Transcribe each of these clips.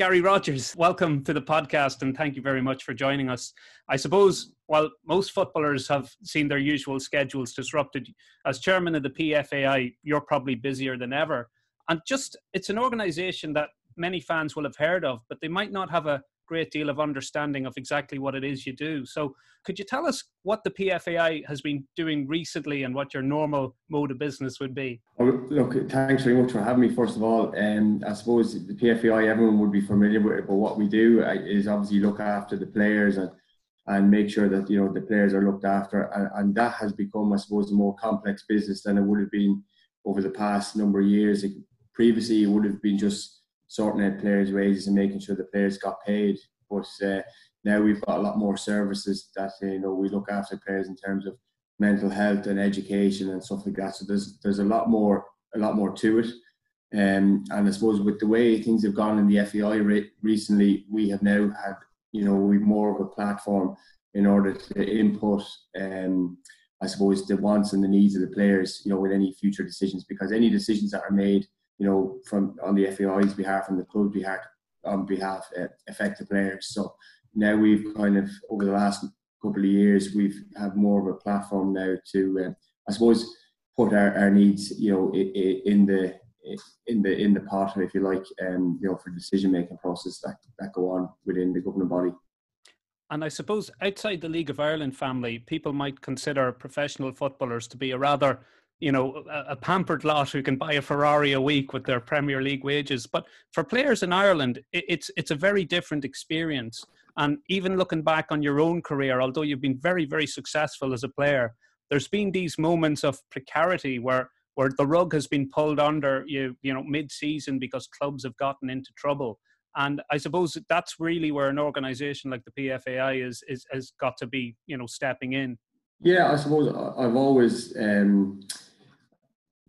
Gary Rogers, welcome to the podcast and thank you very much for joining us. I suppose while most footballers have seen their usual schedules disrupted, as chairman of the PFAI, you're probably busier than ever. And just, it's an organization that many fans will have heard of, but they might not have a great deal of understanding of exactly what it is you do. So, could you tell us what the PFAI has been doing recently and what your normal mode of business would be? Well, look, thanks very much for having me, first of all. And um, I suppose the PFAI, everyone would be familiar with it, but what we do uh, is obviously look after the players and and make sure that you know the players are looked after and, and that has become i suppose a more complex business than it would have been over the past number of years previously it would have been just sorting out players' wages and making sure the players got paid. But uh, now we've got a lot more services that you know we look after players in terms of mental health and education and stuff like that. So there's there's a lot more a lot more to it. Um, and I suppose with the way things have gone in the FAI re- recently, we have now had you know we've more of a platform in order to input um, I suppose the wants and the needs of the players, you know, with any future decisions because any decisions that are made you know, from on the FAI's behalf and the club's behalf, on behalf uh, affect the players. So now we've kind of over the last couple of years we've had more of a platform now to, uh, I suppose, put our, our needs, you know, in the in the in the pot, if you like, um, you know, for decision making process that that go on within the governing body. And I suppose outside the League of Ireland family, people might consider professional footballers to be a rather you know, a, a, pampered lot who can buy a Ferrari a week with their Premier League wages. But for players in Ireland, it, it's it's a very different experience. And even looking back on your own career, although you've been very very successful as a player, there's been these moments of precarity where where the rug has been pulled under you you know mid season because clubs have gotten into trouble. And I suppose that's really where an organisation like the PFAI is, is has got to be, you know, stepping in. Yeah, I suppose I've always um,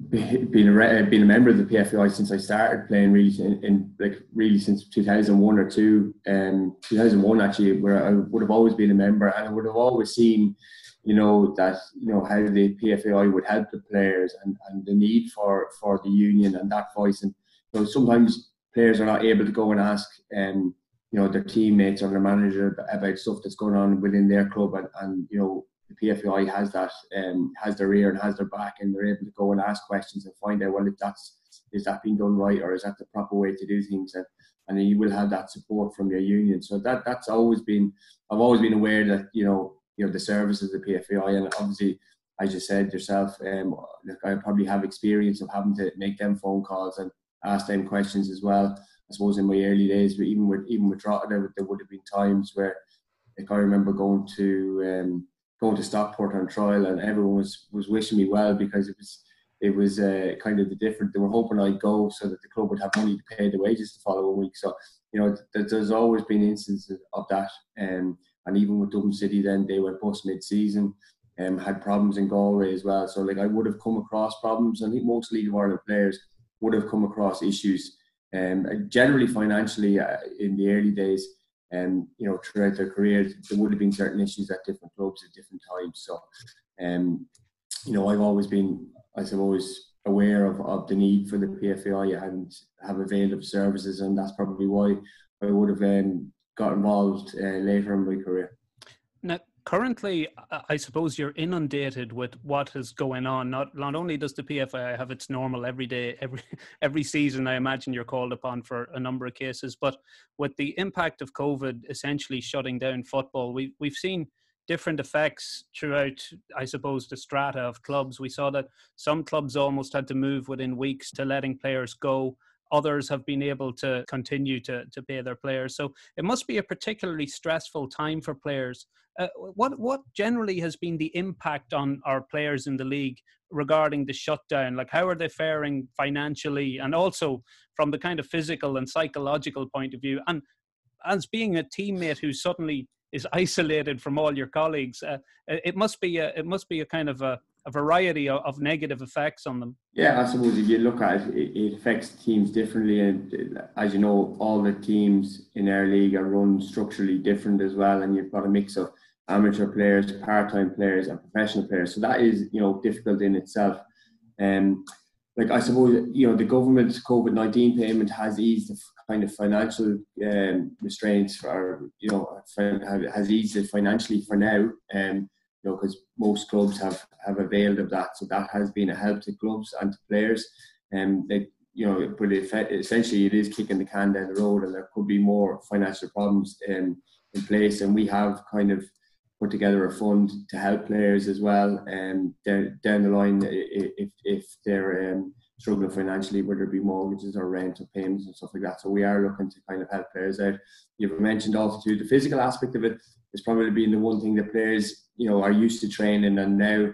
been a been a member of the PFAI since I started playing really in, in like really since 2001 or two um 2001 actually where I would have always been a member and I would have always seen you know that you know how the PFAI would help the players and, and the need for for the union and that voice. And you know sometimes players are not able to go and ask um you know their teammates or their manager about stuff that's going on within their club and, and you know the PFAI has that um, has their ear and has their back, and they're able to go and ask questions and find out well if that's is that being done right or is that the proper way to do things, and and you will have that support from your union. So that that's always been I've always been aware that you know you know the services of the PFAI, and obviously as you said yourself, um, I probably have experience of having to make them phone calls and ask them questions as well. I suppose in my early days, but even with even with there, there would have been times where, like I remember going to um, going to Stockport on trial, and everyone was was wishing me well because it was it was uh, kind of the different. They were hoping I'd go so that the club would have money to pay the wages the following week. So you know, th- there's always been instances of that, um, and even with Dublin City, then they went bust mid-season. Um, had problems in Galway as well. So like I would have come across problems. I think most League of Ireland players would have come across issues. Um, generally financially uh, in the early days, um, you know, throughout their careers, there would have been certain issues at different clubs at different times. So, um, you know, I've always been, I suppose, aware of, of the need for the PFAI and have availed of services, and that's probably why I would have um, got involved uh, later in my career. Currently, I suppose you're inundated with what is going on. Not not only does the PFAI have its normal every day, every every season, I imagine you're called upon for a number of cases, but with the impact of COVID essentially shutting down football, we we've seen different effects throughout, I suppose, the strata of clubs. We saw that some clubs almost had to move within weeks to letting players go others have been able to continue to, to pay their players. So it must be a particularly stressful time for players. Uh, what what generally has been the impact on our players in the league regarding the shutdown? Like how are they faring financially, and also from the kind of physical and psychological point of view? And as being a teammate who suddenly is isolated from all your colleagues, uh, it must be a it must be a kind of a a variety of, of, negative effects on them. Yeah, I suppose if you look at it, it, affects teams differently. And as you know, all the teams in our league are run structurally different as well. And you've got a mix of amateur players, part time players, and professional players. So that is, you know, difficult in itself. Um, like I suppose you know the government's COVID nineteen payment has eased the kind of financial um, restraints for you know has eased it financially for now. Um, you know because most clubs have have availed of that, so that has been a help to clubs and to players. And um, they you know, but essentially it is kicking the can down the road, and there could be more financial problems in in place. And we have kind of put together a fund to help players as well. And down, down the line, if if they're um, struggling financially, whether it be mortgages or rent or payments and stuff like that. So we are looking to kind of help players out. You've mentioned also too the physical aspect of it is probably being the one thing that players you know are used to training, and now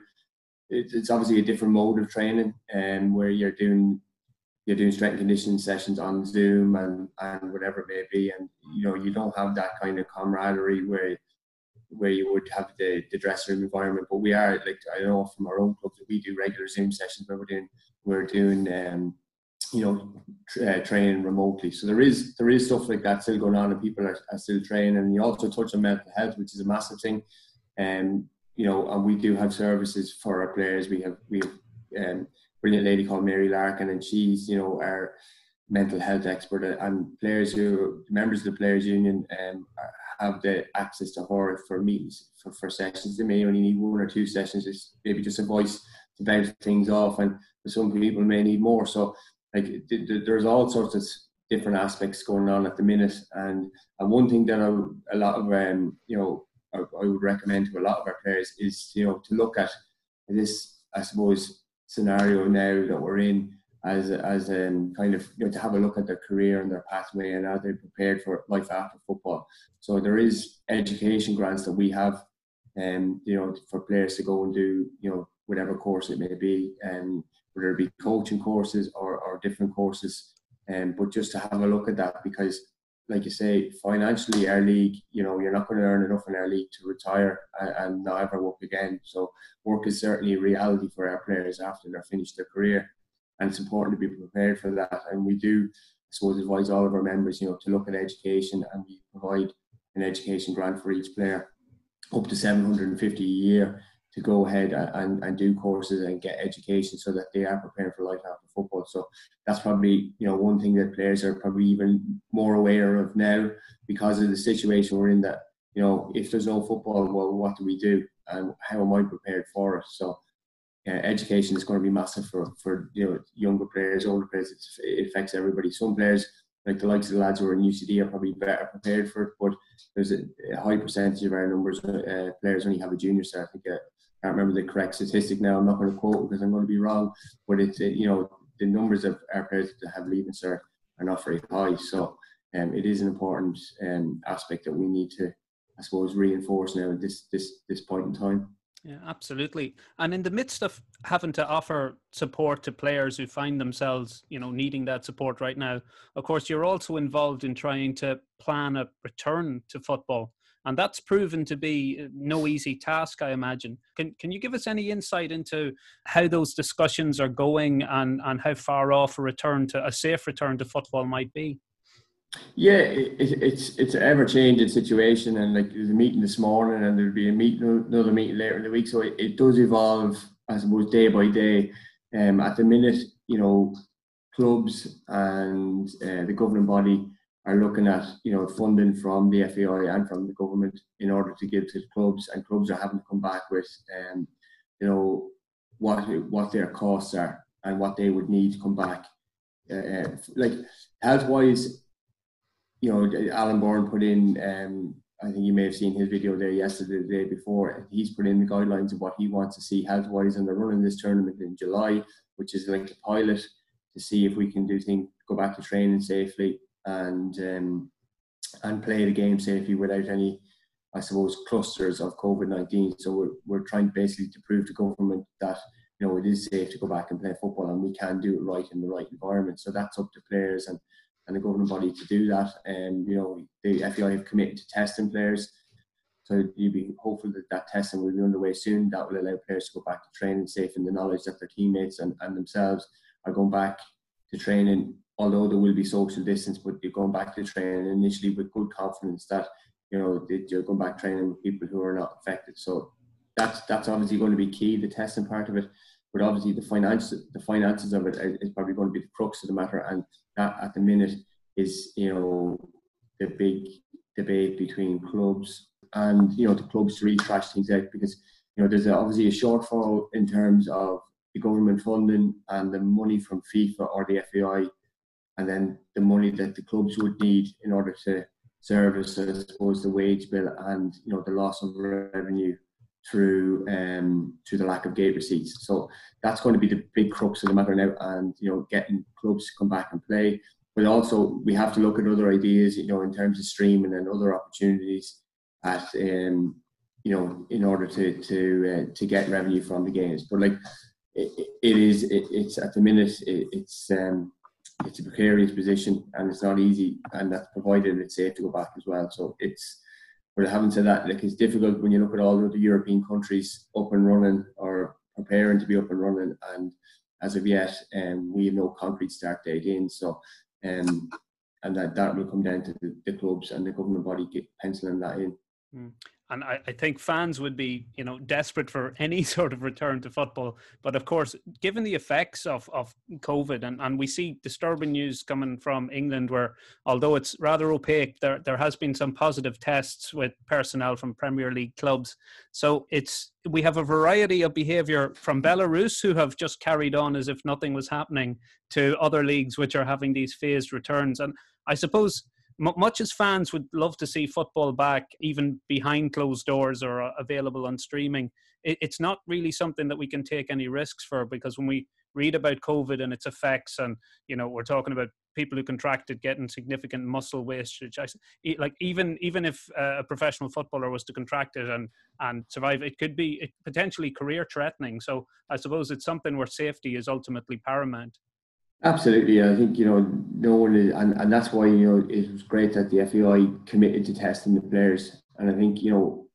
it's obviously a different mode of training, and um, where you're doing you're doing strength and conditioning sessions on Zoom and, and whatever it may be, and you know you don't have that kind of camaraderie where where you would have the, the dressing room environment. But we are like I know from our own clubs that we do regular Zoom sessions where we're doing we're doing um, you know uh, training remotely. So there is there is stuff like that still going on, and people are, are still training. And you also touch on mental health, which is a massive thing. And um, you know, and we do have services for our players. We have we have um, brilliant lady called Mary Larkin, and she's you know our mental health expert and players who members of the players union um, have the access to her for meetings for, for sessions. They may only need one or two sessions, just maybe just a voice to bounce things off, and some people may need more. So like th- th- there's all sorts of different aspects going on at the minute, and and one thing that I, a lot of um, you know I, I would recommend to a lot of our players is you know to look at this I suppose scenario now that we're in as as um, kind of you know to have a look at their career and their pathway and how they're prepared for life after football. So there is education grants that we have, and um, you know for players to go and do you know whatever course it may be, and um, whether it be coaching courses or, or different courses, um, but just to have a look at that because like you say, financially, our league, you know, you're not going to earn enough in our league to retire and, and not ever work again. So work is certainly a reality for our players after they're finished their career and it's important to be prepared for that. And we do, I suppose, advise all of our members, you know, to look at education, and we provide an education grant for each player, up to 750 a year, to go ahead and, and do courses and get education so that they are prepared for life after football. So that's probably you know one thing that players are probably even more aware of now because of the situation we're in. That you know, if there's no football, well, what do we do, and how am I prepared for it? So uh, education is going to be massive for, for you know younger players, older players. It's, it affects everybody. Some players, like the likes of the lads who are in UCD, are probably better prepared for it. But there's a, high percentage of our numbers uh, players only have a junior cert. I think uh, can't remember the correct statistic now. I'm not going to quote because I'm going to be wrong. But it's it, you know the numbers of our players that have leaving cert are not very high. So um, it is an important um, aspect that we need to, I suppose, reinforce now at this this this point in time. Yeah, absolutely. And in the midst of having to offer support to players who find themselves, you know, needing that support right now, of course, you're also involved in trying to plan a return to football. And that's proven to be uh, no easy task, I imagine. Can, can you give us any insight into how those discussions are going and, and how far off a return to a safe return to football might be? Yeah, it, it's it's an ever changing situation, and like there's a meeting this morning, and there'll be a meeting, another meeting later in the week. So it, it does evolve, I suppose, day by day. Um, at the minute, you know, clubs and uh, the governing body are looking at you know funding from the FAI and from the government in order to give to the clubs, and clubs are having to come back with, um, you know, what what their costs are and what they would need to come back. Uh, uh like health wise you know, Alan Byrne put in, um, I think you may have seen his video there yesterday, the day before. He's put in the guidelines of what he wants to see health wise, and they're running this tournament in July, which is like a pilot to see if we can do things, go back to training safely and um, and play the game safely without any, I suppose, clusters of COVID nineteen. So we're we're trying basically to prove to government that you know it is safe to go back and play football, and we can do it right in the right environment. So that's up to players and and the governing body to do that. And you know, the FAI have committed to testing players, so you'd be hopeful that that testing will be underway soon. That will allow players to go back to training safe in the knowledge that their teammates and, and themselves are going back to training. Although there will be social distance, but you're going back to training initially with good confidence that you know that you're going back training with people who are not affected. So that's that's obviously going to be key, the testing part of it. but obviously the finance the finances of it is probably going to be the crux of the matter, and that at the minute is you know the big debate between clubs and you know the clubs to really trash things out because you know there's obviously a shortfall in terms of the government funding and the money from FIFA or the FAI, and then the money that the clubs would need in order to service, I suppose, the wage bill and you know the loss of revenue through um, through the lack of gate receipts. So that's going to be the big crux of the matter now, and you know getting clubs to come back and play. But also we have to look at other ideas, you know, in terms of streaming and other opportunities at um, you know in order to to uh, to get revenue from the games. But like it, it is, it, it's at the minute it, it's um, it's a precarious position and it's not easy, and that's provided it's safe to go back as well. So it's but having said that, like it's difficult when you look at all the other European countries up and running or preparing to be up and running, and as of yet, um, we have no concrete start date in. So, um, and that that will come down to the, the clubs and the government body penciling that in. Mm and I, I, think fans would be, you know, desperate for any sort of return to football. But of course, given the effects of, of COVID, and, and we see disturbing news coming from England, where although it's rather opaque, there there has been some positive tests with personnel from Premier League clubs. So it's we have a variety of behaviour from Belarus, who have just carried on as if nothing was happening, to other leagues which are having these phased returns. And I suppose much as fans would love to see football back, even behind closed doors or uh, available on streaming, it's not really something that we can take any risks for because when we read about COVID and its effects, and you know, we're talking about people who contracted getting significant muscle wastage. Like even even if uh, a professional footballer was to contract it and and survive, it could be potentially career threatening. So I suppose it's something where safety is ultimately paramount. Absolutely, I think you know no one is, and, and that's why you know it was great that the FAI committed to testing the players, and I think you know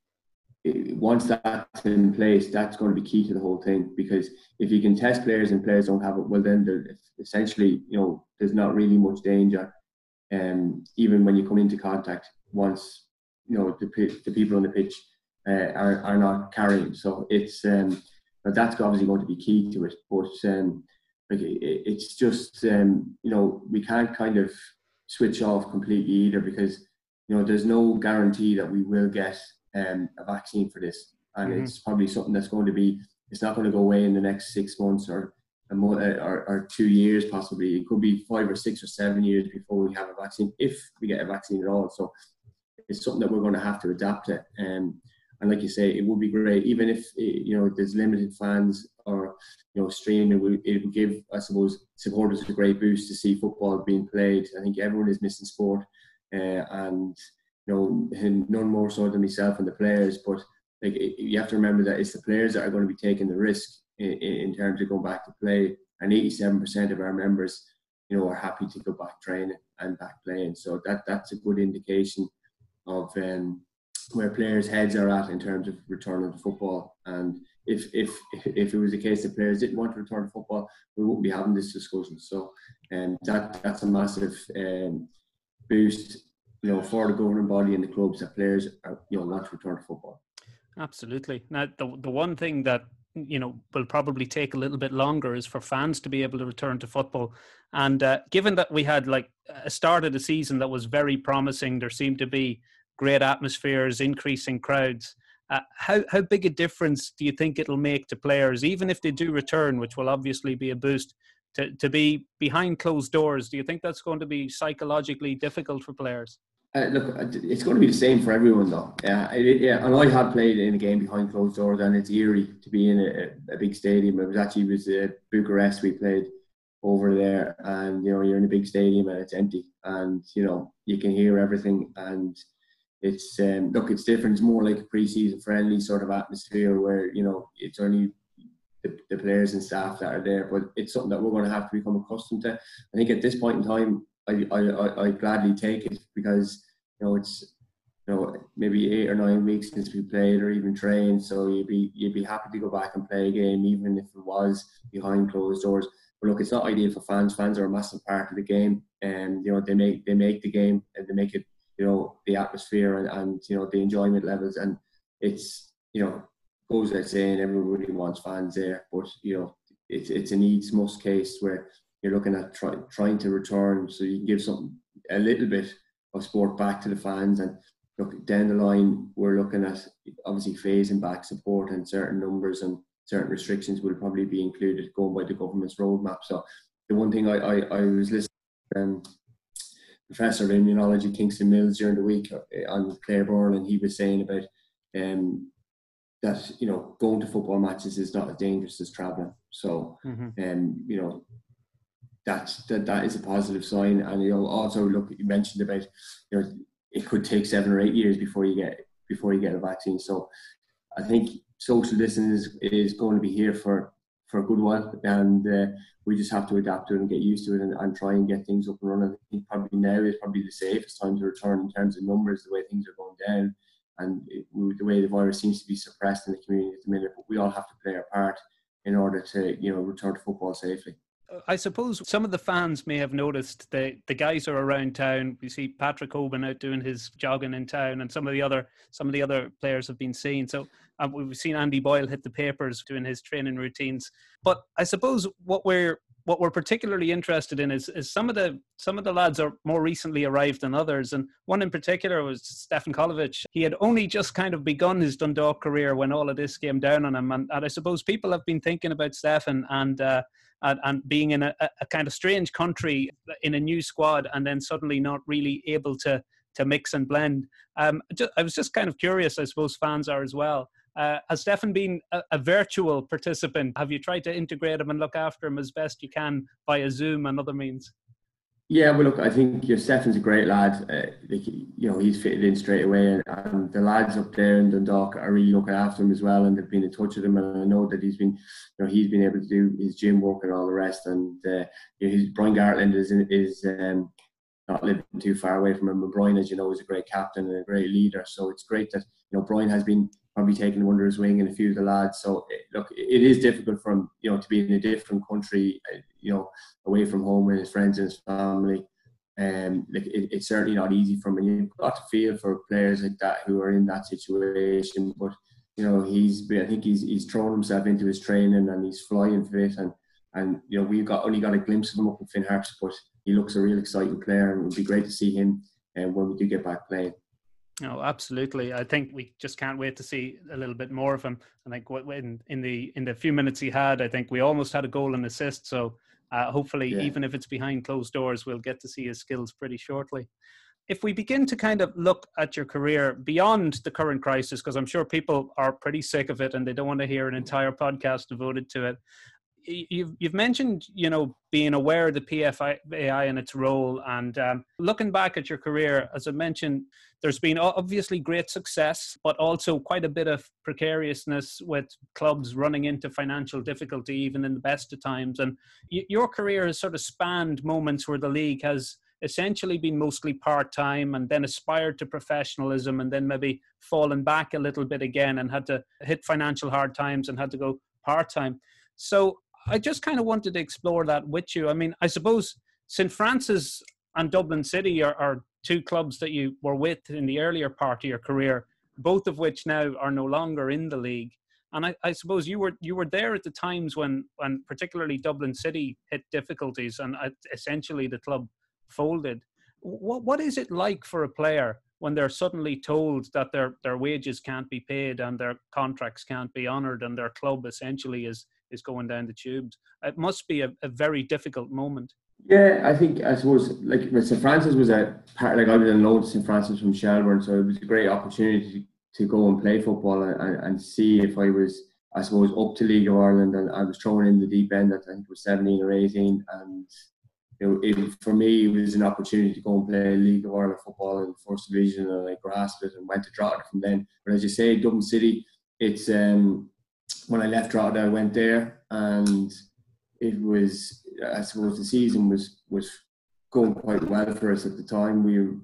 once that's in place, that's going to be key to the whole thing because if you can test players and players don't have it, well then essentially you know there's not really much danger, um, even when you come into contact once you know the the people on the pitch uh, are are not carrying, so it's um, that's obviously going to be key to it, but. Um, like it's just um, you know we can't kind of switch off completely either because you know there's no guarantee that we will get um, a vaccine for this, and mm-hmm. it's probably something that's going to be it's not going to go away in the next six months or a month uh, or, or two years possibly. It could be five or six or seven years before we have a vaccine if we get a vaccine at all. So it's something that we're going to have to adapt to. Um, and like you say, it would be great, even if you know there's limited fans or you know streaming. It would, it would give, I suppose, supporters a great boost to see football being played. I think everyone is missing sport, uh, and you know, none more so than myself and the players. But like you have to remember that it's the players that are going to be taking the risk in, in terms of going back to play. And 87% of our members, you know, are happy to go back training and back playing. So that that's a good indication of um, where players' heads are at in terms of returning to football. And if if if it was the case that players didn't want to return to football, we wouldn't be having this discussion. So, um, that that's a massive um, boost, you know, for the governing body and the clubs that players are, you know want to return to football. Absolutely. Now, the the one thing that you know will probably take a little bit longer is for fans to be able to return to football and uh, given that we had like a start of the season that was very promising there seemed to be great atmospheres, increasing crowds. Uh, how how big a difference do you think it'll make to players, even if they do return, which will obviously be a boost, to, to be behind closed doors? Do you think that's going to be psychologically difficult for players? Uh, look, uh, it's going to be the same for everyone, though. Yeah, it, yeah. And I had played in a game behind closed doors, and it's eerie to be in a, a big stadium. It was actually it was uh, Bucharest we played over there, and you know you're in a big stadium and it's empty, and you know you can hear everything, and it's um, look, it's different. It's more like a pre-season friendly sort of atmosphere where you know it's only the, the, players and staff that are there, but it's something that we're going to have to become accustomed to. I think at this point in time, I I, I, I gladly take it because you know it's you know maybe eight or nine weeks since we played or even trained, so you'd be you'd be happy to go back and play a game even if it was behind closed doors. But look, it's not ideal for fans. Fans are a massive part of the game, and you know they make they make the game and they make it you know the atmosphere and, and you know the enjoyment levels. And it's you know goes without saying everybody wants fans there. But you know it's it's a needs must case where you're looking at try, trying to return. So you can give something a little bit of sport back to the fans. And look down the line we're looking at obviously phasing back support and certain numbers and certain restrictions will probably be included going by the government's roadmap. So the one thing I, I, I was listening um, professor of immunology Kingston Mills during the week uh, on Claire Byrne and he was saying about um, that you know going to football matches is not as dangerous as traveling so mm-hmm. um, you know that, that that is a positive sign. And you know, also look, you mentioned about you know it could take seven or eight years before you get before you get a vaccine. So I think social distancing is, is going to be here for for a good while, and uh, we just have to adapt to it and get used to it and, and try and get things up and running. I think probably now is probably the safest time to return in terms of numbers, the way things are going down, and it, the way the virus seems to be suppressed in the community at the minute. But we all have to play our part in order to you know return to football safely. I suppose some of the fans may have noticed that the guys are around town. We see Patrick Hoban out doing his jogging in town, and some of the other some of the other players have been seen. So um, we've seen Andy Boyle hit the papers doing his training routines. But I suppose what we're what we're particularly interested in is, is some of the some of the lads are more recently arrived than others, and one in particular was Stefan Colovic. He had only just kind of begun his Dundalk career when all of this came down on him, and, and I suppose people have been thinking about Stefan and. Uh, and, and, being in a, a, kind of strange country in a new squad and then suddenly not really able to to mix and blend. Um, I was just kind of curious, I suppose fans are as well. Uh, has Stefan been a, a, virtual participant? Have you tried to integrate him and look after him as best you can via Zoom and other means? Yeah, well, look, I think yeah, Stefan's a great lad. Uh, you know, he's fitted in straight away, and, and, the lads up there in Dundalk are really looking after him as well, and they've been in touch with him. And I know that he's been, you know, he's been able to do his gym work and all the rest. And uh, you know, his, Brian Gartland is is um, not living too far away from him. And Brian, as you know, is a great captain and a great leader. So it's great that you know Brian has been probably taking him under his wing and a few of the lads. So it, look, it is difficult for him, you know, to be in a different country, uh, you know, away from home with his friends and his family. And um, like it, it's certainly not easy for him. And you've got to feel for players like that who are in that situation. But you know, he's I think he's he's thrown himself into his training and he's flying fit and and you know we've got only got a glimpse of him up in Finn Harps, but he looks a real exciting player and it would be great to see him and um, when we do get back playing. No, absolutely. I think we just can't wait to see a little bit more of him. I think in, in the in the few minutes he had, I think we almost had a goal and assist. So uh, hopefully, yeah. even if it's behind closed doors, we'll get to see his skills pretty shortly. If we begin to kind of look at your career beyond the current crisis, because I'm sure people are pretty sick of it and they don't want to hear an entire podcast devoted to it you've you've mentioned you know being aware of the PFAI and its role, and um, looking back at your career, as I mentioned, there's been obviously great success, but also quite a bit of precariousness with clubs running into financial difficulty, even in the best of times. And y- your career has sort of spanned moments where the league has essentially been mostly part time and then aspired to professionalism and then maybe fallen back a little bit again and had to hit financial hard times and had to go part time. So I just kind of wanted to explore that with you. I mean, I suppose St. Francis and Dublin City are, are two clubs that you were with in the earlier part of your career, both of which now are no longer in the league. And I, I, suppose you were you were there at the times when when particularly Dublin City hit difficulties and uh, essentially the club folded. What what is it like for a player when they're suddenly told that their their wages can't be paid and their contracts can't be honoured and their club essentially is is going down the tubes. It must be a, a very difficult moment. Yeah, I think I suppose like St Francis was a part like I was to St Francis from Shelbourne, so it was a great opportunity to, go and play football and, and, and, see if I was I suppose up to League of Ireland and I was thrown in the deep end at I think it was seventeen or eighteen and it, it, for me it was an opportunity to go and play League of Ireland football in the first division and I grasped it and went to Drogheda from then. But as you say, Dublin City, it's um when I left Drogheda, I went there, and it was I suppose the season was was going quite well for us at the time. We were,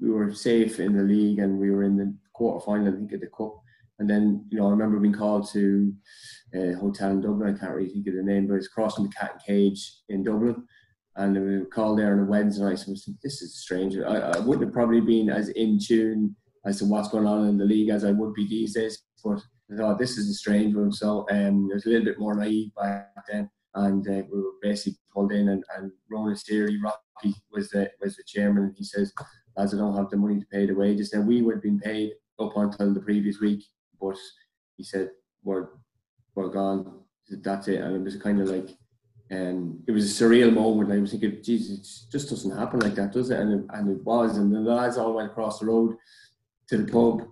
we were safe in the league, and we were in the quarter final, I think, of the cup. And then, you know, I remember being called to a hotel in Dublin. I can't really think of the name, but it's crossing the Cat and Cage in Dublin. And we were called there on a Wednesday night. So I was thinking, this is strange. I, I wouldn't have probably been as in tune as to what's going on in the league as I would be these days. But thought this is a strange one. So um, it was a little bit more naive back then, and uh, we were basically pulled in. And, and Ronan Steary, Rocky was the was the chairman, and he says, "As I don't have the money to pay the wages." Now we would have been paid up until the previous week, but he said, "We're we're gone. That's it." And it was kind of like. Um, it was a surreal moment. I was thinking, Jesus, it just doesn't happen like that, does it? And it, and it was. And the lads all went across the road to the pub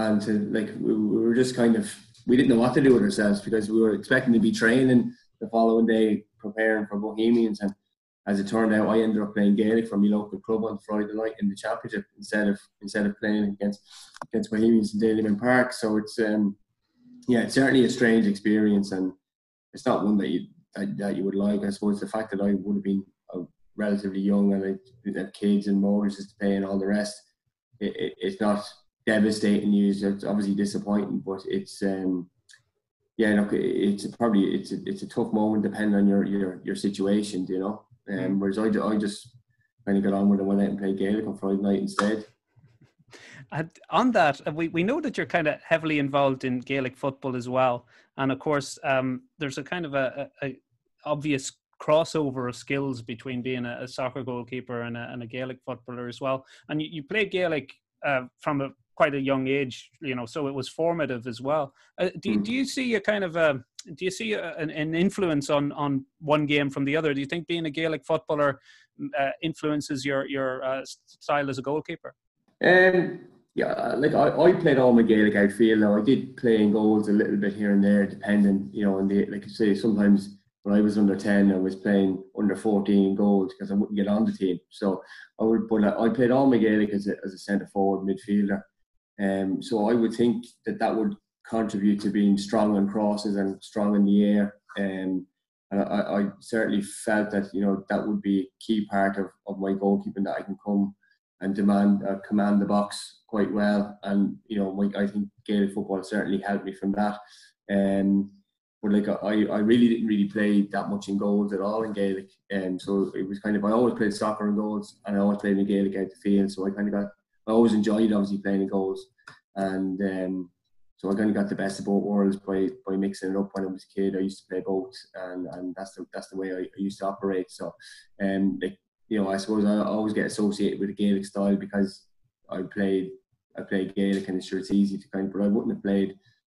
and to like we, we were just kind of we didn't know what to do with ourselves because we were expecting to be training the following day preparing for Bohemians. And as it turned out I ended up playing Gaelic for my local club on Friday night in the championship instead of instead of playing against against Bohemians in Dalymount Park. So it's um yeah it's certainly a strange experience and it's not one that you that, that you would like. I suppose the fact that I would have been relatively young and I had kids and mortgages to pay and all the rest it, it, it's not devastating news. It's obviously disappointing, but it's um, yeah, look, it's probably it's a, it's a tough moment depending on your your your situation, you know. Um, whereas I, I just kind of got on with it, went out and played Gaelic on Friday night instead. And on that, uh, we, we know that you're kind of heavily involved in Gaelic football as well, and of course, um, there's a kind of a, a, a, obvious crossover of skills between being a, a soccer goalkeeper and a, and a, Gaelic footballer as well. And you, you played Gaelic uh, from a quite a young age, you know, so it was formative as well. Uh, do, mm. do you see a kind of a, um, do you see a, an, an, influence on, on one game from the other? Do you think being a Gaelic footballer uh, influences your, your uh, style as a goalkeeper? Um, yeah, like I, I played all my Gaelic outfield. Now I did play in goals a little bit here and there, depending, you know, and the, like I say, sometimes when I was under 10, I was playing under 14 goals because I wouldn't get on the team. So I would, but I played all my Gaelic as a, as a centre forward midfielder. Um, so I would think that that would contribute to being strong on crosses and strong in the air. Um, and I, I, certainly felt that you know that would be a key part of, of my goalkeeping that I can come and demand uh, command the box quite well. And you know, my, I think Gaelic football certainly helped me from that. Um, but like I, I really didn't really play that much in goals at all in Gaelic. And um, so it was kind of I always played soccer in goals and I always played in Gaelic out the field. So I kind of got I always enjoyed obviously playing the goals, and um, so I kind of got the best of both worlds by by mixing it up. When I was a kid, I used to play both, and and that's the that's the way I, I used to operate. So, um, like you know, I suppose I always get associated with the Gaelic style because I played I played Gaelic, and sure it's easy to kind of, but I wouldn't have played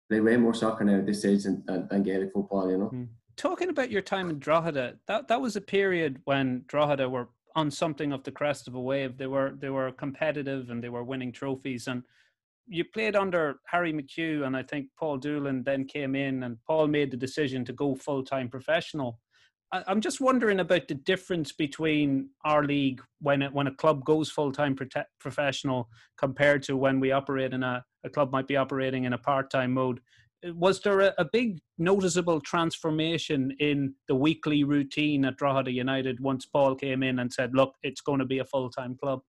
play way more soccer now at this stage than, than, than Gaelic football, you know. Mm. Talking about your time in Drogheda, that that was a period when Drogheda were on something of the crest of a wave. They were they were competitive and they were winning trophies. And you played under Harry McHugh, and I think Paul Doolin then came in, and Paul made the decision to go full time professional. I, I'm just wondering about the difference between our league when it, when a club goes full time prote- professional compared to when we operate in a a club might be operating in a part time mode was there a, a, big noticeable transformation in the weekly routine at Drogheda United once Paul came in and said, "Look, it's going to be a full time club"?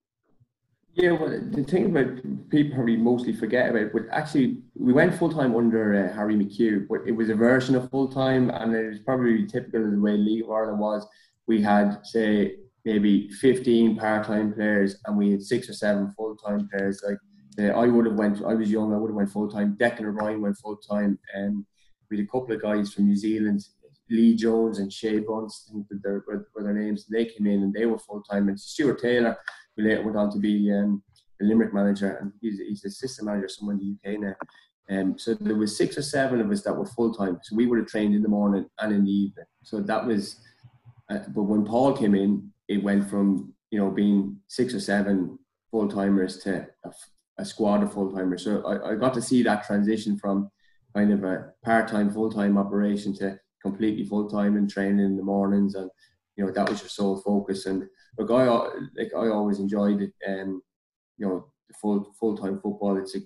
Yeah, well, the thing about people probably mostly forget about, but actually we went full time under uh, Harry McHugh, but it was a version of full time, and it was probably typical of the way League of Ireland was. We had say maybe 15 part time players, and we had six or seven full time players. Like uh, I would have went. I was young. I would have went full time. Declan O'Brien went full time, and um, we had a couple of guys from New Zealand, Lee Jones and Shay Bunce, I think their, were, were their names. They came in and they were full time. And Stuart Taylor, who later went on to be um, the Limerick manager, and he's, he's assistant manager somewhere in the UK now. Um, so there was six or seven of us that were full time. So we would have trained in the morning and in the evening. So that was. Uh, but when Paul came in, it went from you know being six or seven full timers to a a squad of full timers. So I, I got to see that transition from kind of a part time, full time operation to completely full time and training in the mornings, and you know that was your sole focus. And look, I like I always enjoyed it. Um, you know, full full time football. It's a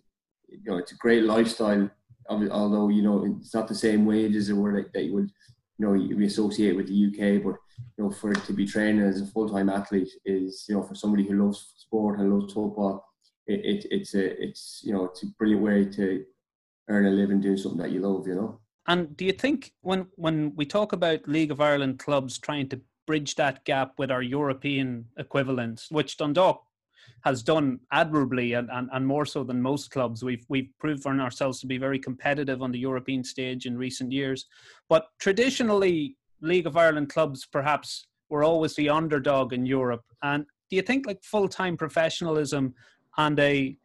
you know it's a great lifestyle. Although you know it's not the same wages or like that you would you know we associate with the UK, but you know for to be training as a full time athlete is you know for somebody who loves sport and loves football it, it, it's a it's you know it's a brilliant way to earn a living doing something that you love you know and do you think when when we talk about league of ireland clubs trying to bridge that gap with our european equivalents which dundalk has done admirably and, and, and more so than most clubs. We've we've proven ourselves to be very competitive on the European stage in recent years. But traditionally, League of Ireland clubs perhaps were always the underdog in Europe. And do you think like full time professionalism and a,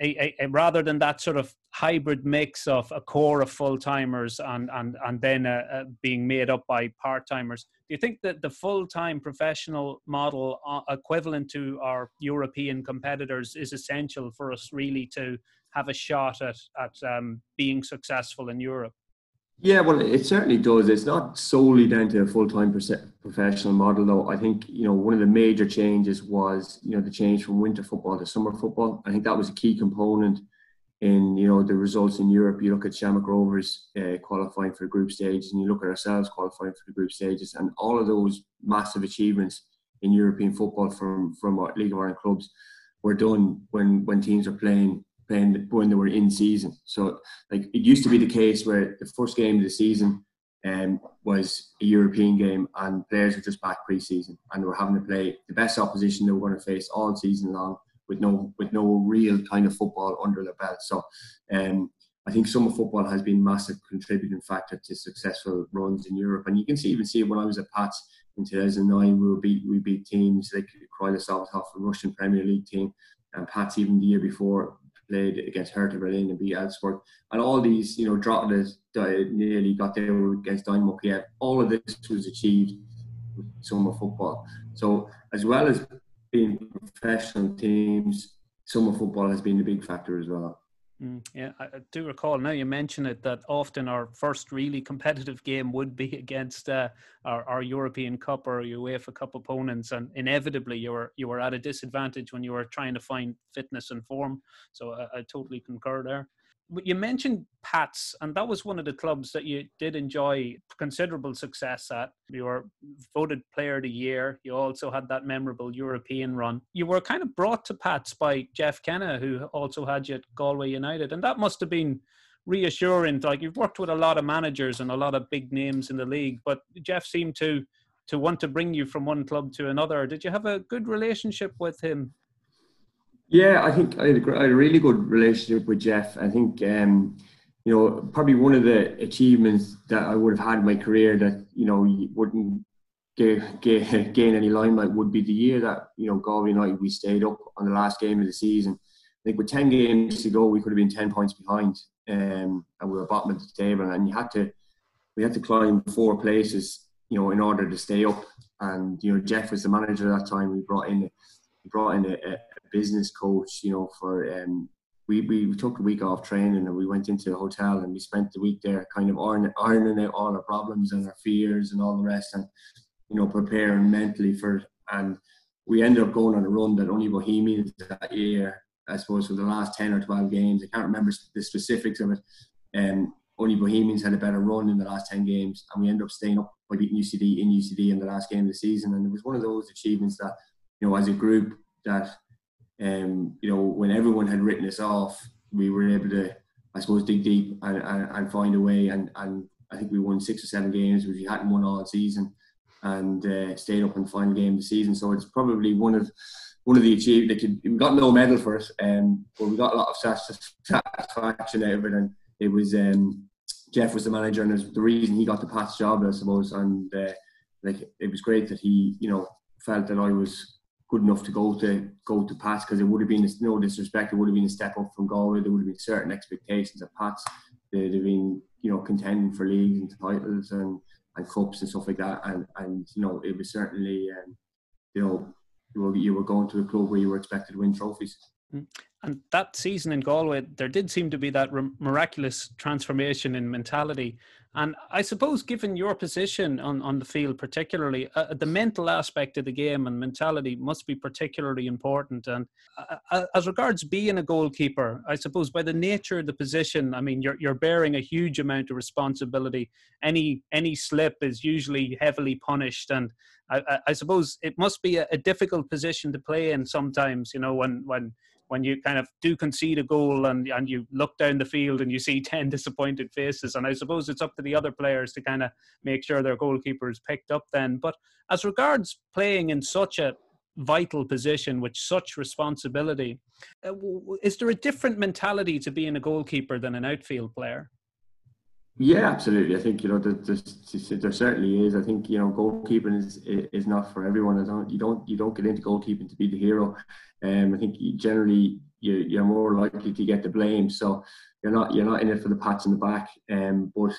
a, a, a, rather than that sort of hybrid mix of a core of full timers and and and then being made up by part timers, do you think that the full time professional model uh, equivalent to our European competitors is essential for us really to have a shot at at um, being successful in Europe? Yeah, well, it certainly does. It's not solely down to a full-time professional model, though. I think you know one of the major changes was you know the change from winter football to summer football. I think that was a key component in you know the results in Europe. You look at Shamrock Rovers uh, qualifying for the group stages, and you look at ourselves qualifying for the group stages, and all of those massive achievements in European football from from our League of Ireland clubs were done when when teams are playing when they were in season. So like it used to be the case where the first game of the season um, was a European game and players were just back pre-season and were having to play the best opposition they were going to face all season long with no with no real kind of football under their belt. So um, I think summer football has been massive contributing factor to successful runs in Europe. And you can see even see when I was at Pats in 2009, we beat we beat teams like Krylia Sovetov, a Russian Premier League team, and Pats even the year before played against Hertha Berlin and beat. And all these, you know, Drogheda nearly got there against Dynamo Kiev. All of this was achieved with summer football. So as well as being professional teams, summer football has been a big factor as well. Mm, yeah, I do recall. Now you mention it that often our first really competitive game would be against uh, our, our European Cup or UEFA Cup opponents, and inevitably you were you were at a disadvantage when you were trying to find fitness and form. So I, I totally concur there you mentioned Pats, and that was one of the clubs that you did enjoy considerable success at. You were voted Player of the Year. You also had that memorable European run. You were kind of brought to Pats by Jeff Kenna, who also had you at Galway United, and that must have been reassuring. Like you've worked with a lot of managers and a lot of big names in the league, but Jeff seemed to to want to bring you from one club to another. Did you have a good relationship with him? Yeah, I think I had, a, really good relationship with Jeff. I think, um, you know, probably one of the achievements that I would have had in my career that, you know, wouldn't gain, gain any limelight would be the year that, you know, Galway United, we stayed up on the last game of the season. I think with 10 games to go, we could have been 10 points behind um, and we were bottom of the table. And you had to, we had to climb four places, you know, in order to stay up. And, you know, Jeff was the manager at that time. We brought in, we brought in a, a business coach, you know, for um, we, we took a week off training and we went into a hotel and we spent the week there kind of ironing, ironing out all our problems and our fears and all the rest and, you know, preparing mentally for. And we ended up going on a run that only Bohemians that year, I suppose, for the last 10 or 12 games. I can't remember the specifics of it. Um, only Bohemians had a better run in the last 10 games and we ended up staying up by beating UCD in UCD in the last game of the season. And it was one of those achievements that, you know, as a group that um, you know, when everyone had written us off, we were able to, I suppose, dig deep and, and, and find a way. And, and I think we won six or seven games, which we hadn't won all season, and uh, stayed up in the final game of the season. So it's probably one of one of the achievements. We got no medal for it, um, but we got a lot of satisfaction out of it. And it was um, Jeff was the manager, and it was the reason he got the Pats job, I suppose. And uh, like it was great that he, you know, felt that I was good enough to go to go to Pats because it would have been no disrespect, it would have been a step up from Galway. There would have been certain expectations of Pats. They'd have been you know contending for leagues and titles and, and cups and stuff like that. And and you know it was certainly um, you know you were, you were going to a club where you were expected to win trophies. Mm. And that season in Galway, there did seem to be that miraculous transformation in mentality and I suppose, given your position on, on the field, particularly, uh, the mental aspect of the game and mentality must be particularly important. And uh, uh, as regards being a goalkeeper, I suppose by the nature of the position, I mean, you're, you're bearing a huge amount of responsibility. Any any slip is usually heavily punished. And I, I suppose it must be a, a difficult position to play in sometimes, you know, when, when when you kind of do concede a goal and, and you look down the field and you see 10 disappointed faces. And I suppose it's up to the other players to kind of make sure their goalkeeper is picked up then. But as regards playing in such a vital position with such responsibility. Uh, is there a different mentality to being a goalkeeper than an outfield player? Yeah, absolutely. I think you know there, there certainly is. I think you know goalkeeping is is not for everyone. I don't you don't you don't get into goalkeeping to be the hero. Um, I think generally you, you're more likely to get the blame. So you're not you're not in it for the pats in the back. Um, but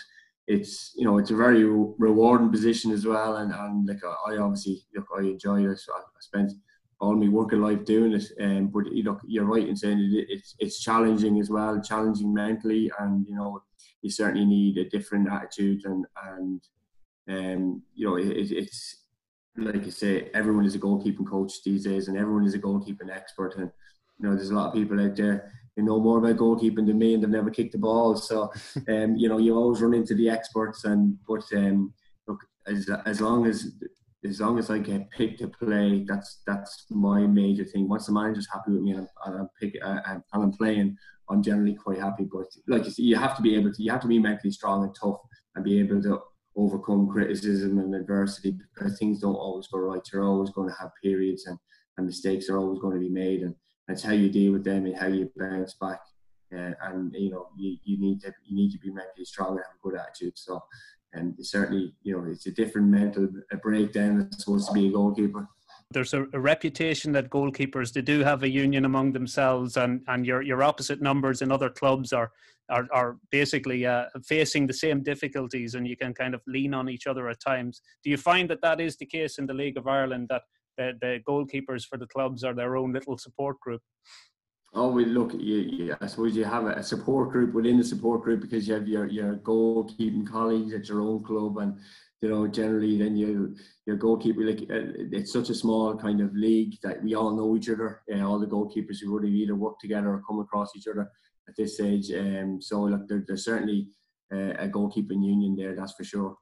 it's you know it's a very rewarding position as well. And, and like I obviously look I enjoy it. I, I spent all my working life doing it. Um, but you know you're right in saying it, it's it's challenging as well, challenging mentally, and you know you certainly need a different attitude and and um, you know it, it's like I say, everyone is a goalkeeping coach these days, and everyone is a goalkeeping expert. And you know, there's a lot of people out there who know more about goalkeeping than me, and they've never kicked the ball. So, um, you know, you always run into the experts. And but um, look, as as long as as long as I get picked to play, that's that's my major thing. Once the manager's happy with me and I'm, pick, uh, and I'm playing, I'm generally quite happy. But like you see, you have to be able to, you have to be mentally strong and tough and be able to overcome criticism and adversity because things don't always go right. You're always going to have periods and, and mistakes are always going to be made, and it's how you deal with them and how you bounce back. Uh, and you know you, you need to you need to be mentally strong and have a good attitude. So, and certainly you know it's a different mental breakdown. It's supposed to be a goalkeeper there's a, a, reputation that goalkeepers they do have a union among themselves, and and your your opposite numbers in other clubs are are, are basically uh, facing the same difficulties, and you can kind of lean on each other at times. Do you find that that is the case in the League of Ireland that the, the goalkeepers for the clubs are their own little support group? Oh, we look. You, you, I suppose you have a support group within the support group because you have your your goalkeeping colleagues at your own club, and you know, generally then you your goalkeeper like uh, it's such a small kind of league that we all know each other. Uh, all the goalkeepers who have either worked together or come across each other at this stage. Um, so look, there, there's certainly uh, a goalkeeping union there, that's for sure.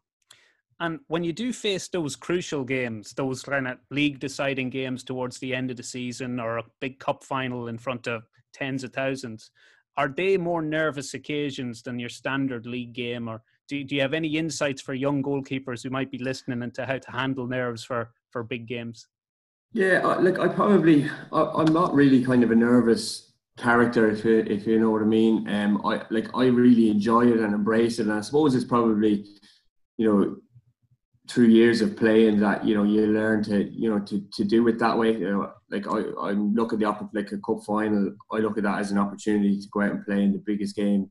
And when you do face those crucial games, those kind of league deciding games towards the end of the season or a big cup final in front of tens of thousands, are they more nervous occasions than your standard league game or do, do you have any insights for young goalkeepers who might be listening into how to handle nerves for for big games? Yeah, like I probably I, am not really kind of a nervous character if you if you know what I mean. Um, I like I really enjoy it and embrace it, and I suppose it's probably you know through years of playing that you know you learn to you know to, to do it that way you know like I I look at the like a cup final I look at that as an opportunity to go out and play in the biggest game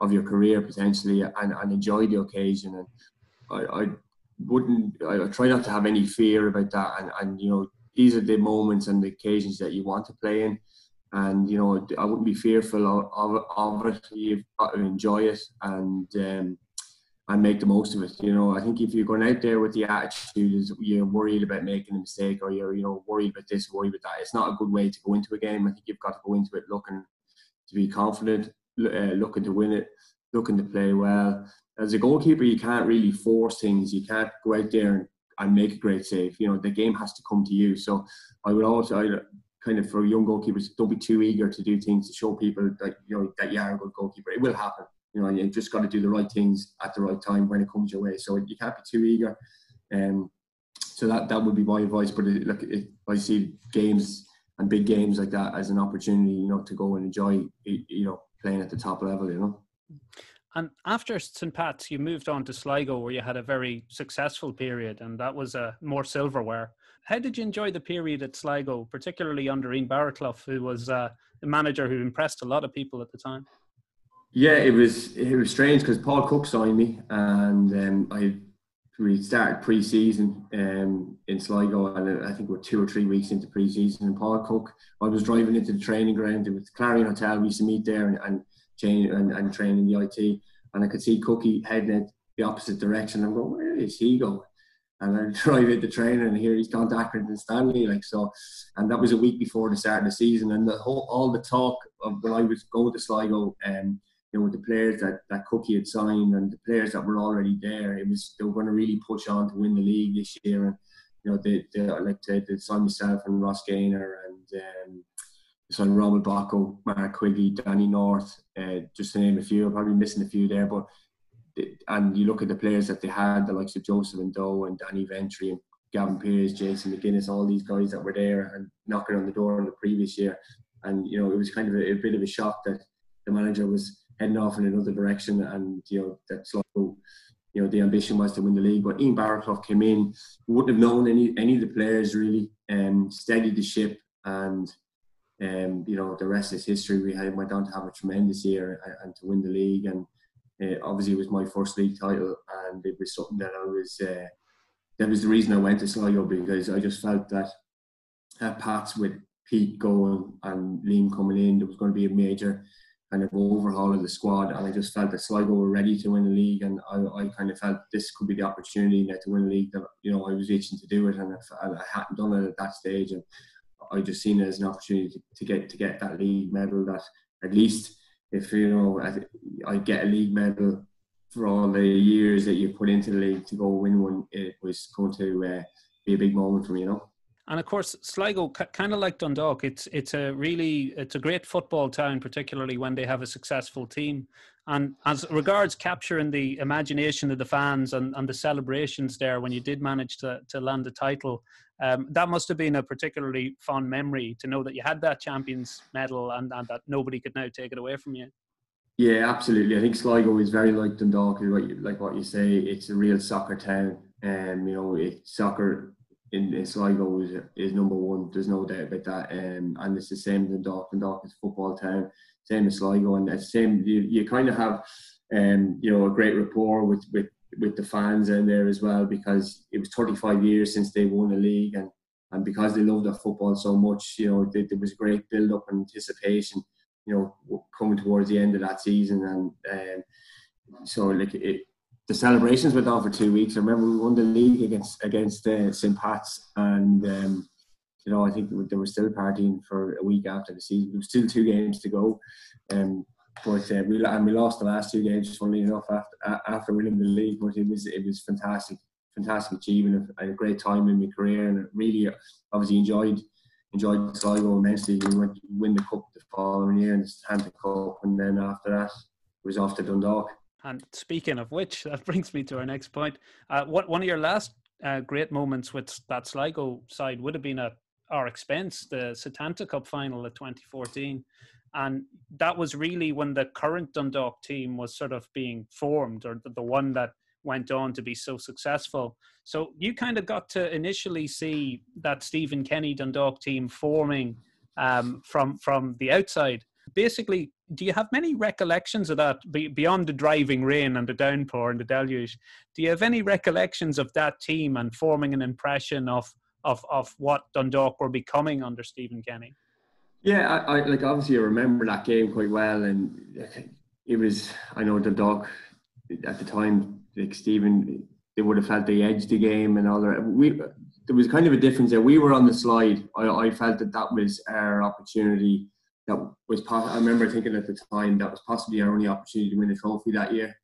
of your career potentially and, and enjoy the occasion. And I, I wouldn't, I try not to have any fear about that. And, and, you know, these are the moments and the occasions that you want to play in. And, you know, I wouldn't be fearful of, of, of it. You've got to enjoy it and, um, and make the most of it. You know, I think if you're going out there with the attitude is you're worried about making a mistake or you're, you know, worried about this, worried about that, it's not a good way to go into a game. I think you've got to go into it looking to be confident uh, looking to win it, looking to play well. As a goalkeeper, you can't really force things. You can't go out there and, and make a great save. You know, the game has to come to you. So I would also I, kind of for young goalkeepers, don't be too eager to do things to show people that you know that you are a good goalkeeper. It will happen. You know, you just got to do the right things at the right time when it comes your way. So you can't be too eager. Um, so that that would be my advice. But it, look, it, I see games and big games like that as an opportunity, you know, to go and enjoy, you know, playing at the top level, you know. And after St. Pat's, you moved on to Sligo, where you had a very successful period, and that was a uh, more silverware. How did you enjoy the period at Sligo, particularly under Ian Barraclough, who was uh, a manager who impressed a lot of people at the time? Yeah, it was it was strange because Paul Cook signed me, and um, I we started pre-season um, in Sligo, and I think we're two or three weeks into pre-season. And Paul Cook, I was driving into the training ground. It was Clarion Hotel. We used to meet there and and, chain, and, and train in the IT. And I could see Cookie heading in the opposite direction. I'm going, where is he going? And I drive into training, and here he's gone to Accrington Stanley. Like so, and that was a week before the start of the season. And the whole all the talk of when I was going to Sligo. Um, you know, with the players that, that Cookie had signed and the players that were already there, it was they were going to really push on to win the league this year. And you know, they, they like to signed myself and Ross Gaynor and um, signed Romuald Boco, Mark Quigley, Danny North, uh, just to name a few. I'm probably missing a few there, but and you look at the players that they had, the likes of Joseph Ndo and Danny Ventre and Gavin Peers, Jason McGuinness, all these guys that were there and knocking on the door in the previous year. And you know, it was kind of a, a bit of a shock that the manager was heading off in another direction, and you know that Sligo, you know, the ambition was to win the league. But Ian Barraclough came in, wouldn't have known any any of the players really, and um, steadied the ship, and um, you know the rest is history. We had went on to have a tremendous year and, to win the league, and uh, obviously it was my first league title, and it was something that I was. Uh, that was the reason I went to Sligo because I just felt that at Pats with Pete going and Liam coming in, there was going to be a major kind of overhaul of the squad, and I just felt that Sligo were ready to win the league, and I, I kind of felt this could be the opportunity now to win the league that you know I was itching to do it, and I, I hadn't done it at that stage, and I just seen it as an opportunity to, to get to get that league medal. That at least if you know I get a league medal for all the years that you put into the league to go win one, it was going to uh, be a big moment for me, you know. And of course, Sligo, kind of like Dundalk, it's it's a really it's a great football town, particularly when they have a successful team. And as regards capturing the imagination of the fans and, and the celebrations there when you did manage to, to land the title, um, that must have been a particularly fond memory to know that you had that champions medal and, and that nobody could now take it away from you. Yeah, absolutely. I think Sligo is very like Dundalk, like, like what you say. It's a real soccer town, and um, you know, it, soccer in, in Sligo is, is number one. There's no doubt about that. Um, and it's the same in Dundalk. Dundalk is football town, same as Sligo, and the same. You, you kind of have, um, you know, a great rapport with with with the fans in there as well because it was 35 years since they won the league, and and because they love their football so much, you know, there was great build up and anticipation you know, coming towards the end of that season, and um, so like it, the celebrations went on for two weeks. I remember we won the league against against uh, St Pat's, and um, you know I think they were still partying for a week after the season. There was still two games to go, um, but uh, we and we lost the last two games. Funnily enough, after after winning the league, but it was it was fantastic, fantastic achievement. A great time in my career, and really obviously enjoyed enjoyed Sligo immensely. We went to win the cup the following year and the cup, and then after that, was off to Dundalk. And speaking of which, that brings me to our next point. Uh, what one of your last uh, great moments with that Sligo side would have been at our expense, the Setanta Cup final of 2014. And that was really when the current Dundalk team was sort of being formed, or the, one that went on to be so successful. So you kind of got to initially see that Stephen Kenny Dundalk team forming um, from from the outside. Basically, do you have many recollections of that beyond the driving rain and the downpour and the deluge? Do you have any recollections of that team and forming an impression of of of what Dundalk were becoming under Stephen Kenny? Yeah, I, I like obviously I remember that game quite well, and it was I know Dundalk at the time like Stephen, they would have felt they edged the game and all that. We there was kind of a difference there. We were on the slide. I, I felt that that was our opportunity. That was I remember thinking at the time that was possibly our only opportunity to win a trophy that year.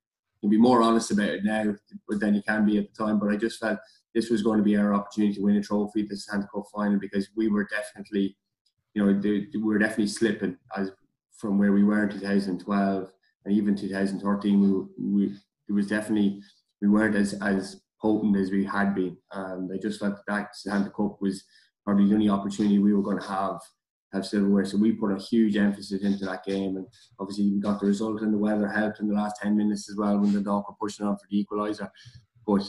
You'll be more honest about it now, then you can be at the time. But I just felt this was going to be our opportunity to win a trophy, the Setanta Cup final, because we were definitely, you know, we were definitely slipping as from where we were in 2012 and even 2013. We, we it was definitely we weren't as as potent as we had been, and I just felt that that Setanta Cup was probably the only opportunity we were going to have have silverware. So we put a huge emphasis into that game, and obviously we got the result, and the weather helped in the last ten minutes as well when the dog were pushing on for the equaliser. But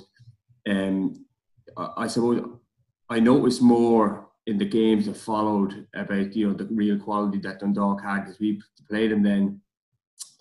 um, I suppose I noticed more in the games that followed about you know the real quality that Dundalk had because we played them then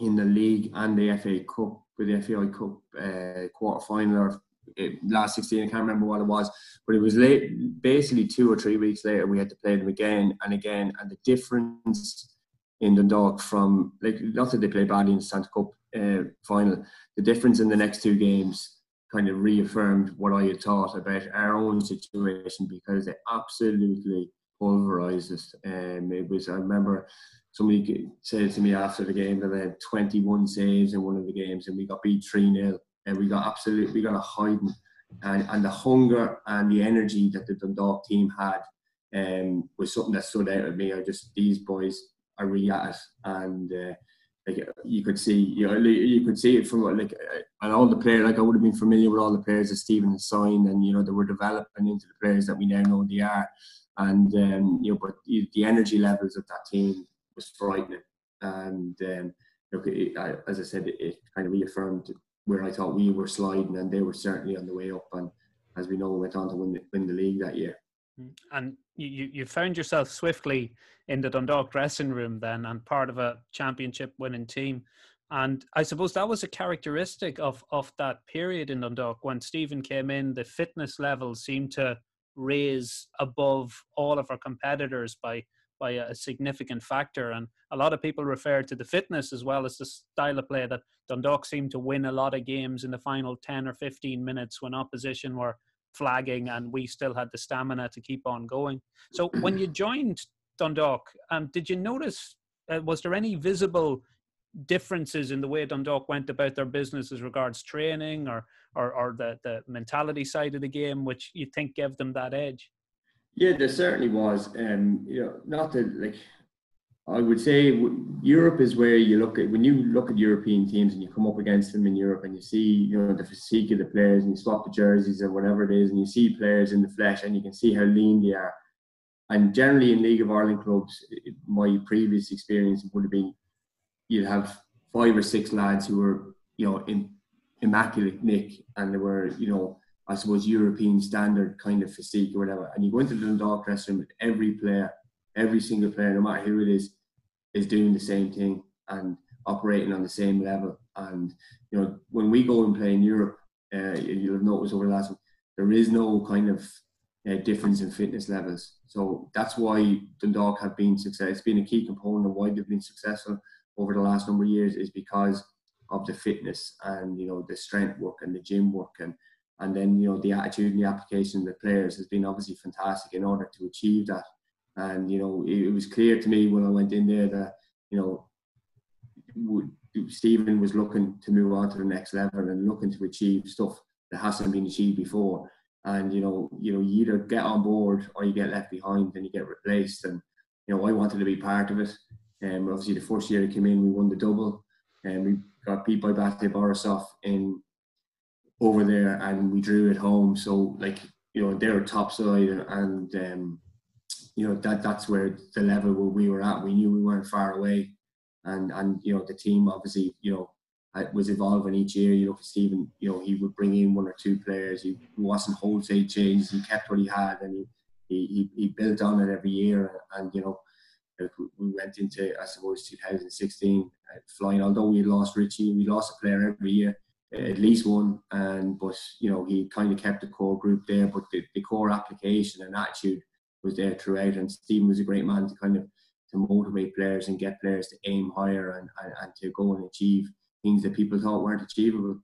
in the league and the FA Cup with the FAI Cup uh, quarter final or it, last 16, I can't remember what it was, but it was late, basically two or three weeks later, we had to play them again and again. And the difference in Dundalk from, like, not that they played badly in the Setanta Cup uh, final, the difference in the next two games kind of reaffirmed what I had thought about our own situation because they absolutely pulverised us. Um, it was, I remember somebody said to me after the game that they had 21 saves in one of the games and we got beat 3 0 and we got absolutely we got a hiding and, and the hunger and the energy that the Dundalk team had um, was something that stood out at me. I just these boys are really at it and uh, like you could see, you know, you could see it from like and all the players. Like I would have been familiar with all the players that Stephen had signed, and you know they were developing into the players that we now know they are. And um, you know, but the energy levels of that team was frightening. And um, look, it, I, as I said, it, it, kind of reaffirmed where I thought we were sliding, and they were certainly on the way up. And as we know, went on to win the, win the league that year. Mm. And you, you found yourself swiftly in the Dundalk dressing room then, and part of a championship winning team. And I suppose that was a characteristic of, of that period in Dundalk when Stephen came in. The fitness levels seemed to raise above all of our competitors by by a significant factor. And a lot of people refer to the fitness as well as the style of play that Dundalk seemed to win a lot of games in the final 10 or 15 minutes when opposition were flagging and we still had the stamina to keep on going. So when you joined Dundalk, um, did you notice, uh, was there any visible differences in the way Dundalk went about their business as regards training or, or, or the, the mentality side of the game, which you think gave them that edge? Yeah, there certainly was. Um, you know, not that like I would say Europe is where you look at when you look at European teams and you come up against them in Europe and you see you know the physique of the players and you swap the jerseys or whatever it is and you see players in the flesh and you can see how lean they are. And generally in League of Ireland clubs, my previous experience would have been you'd have five or six lads who were you know in immaculate nick and they were you know I suppose European standard kind of physique or whatever. And you go into the Dundalk dressing room, every player, every single player, no matter who it is, is doing the same thing and operating on the same level. And you know, when we go and play in Europe, uh, you'll have noticed over the last, there is no kind of uh, difference in fitness levels. So that's why Dundalk have been successful. It's been a key component of why they've been successful over the last number of years is because of the fitness and you know the strength work and the gym work and and then you know the attitude and the application of the players has been obviously fantastic in order to achieve that. And you know it, it was clear to me when I went in there that you know Stephen was looking to move on to the next level and looking to achieve stuff that hasn't been achieved before. And you know, you know, you either get on board or you get left behind and you get replaced. And you know, I wanted to be part of it. And um, obviously, the first year I came in, we won the double, and we got beat by Bate Borisov in over there and we drew at home. So like you know they're top side and um, you know that that's where the level where we were at. We knew we weren't far away, and and you know the team obviously you know was evolving each year. You know, for Stephen, you know he would bring in one or two players. He wasn't wholesale changes. He kept what he had and he he, he built on it every year. And you know we went into I suppose 2016 uh, flying. Although we lost Richie, we lost a player every year at least one. And but you know he kind of kept the core group there, but the, the core application and attitude was there throughout. And Stephen was a great man to kind of to motivate players and get players to aim higher and, and, and to go and achieve things that people thought weren't achievable.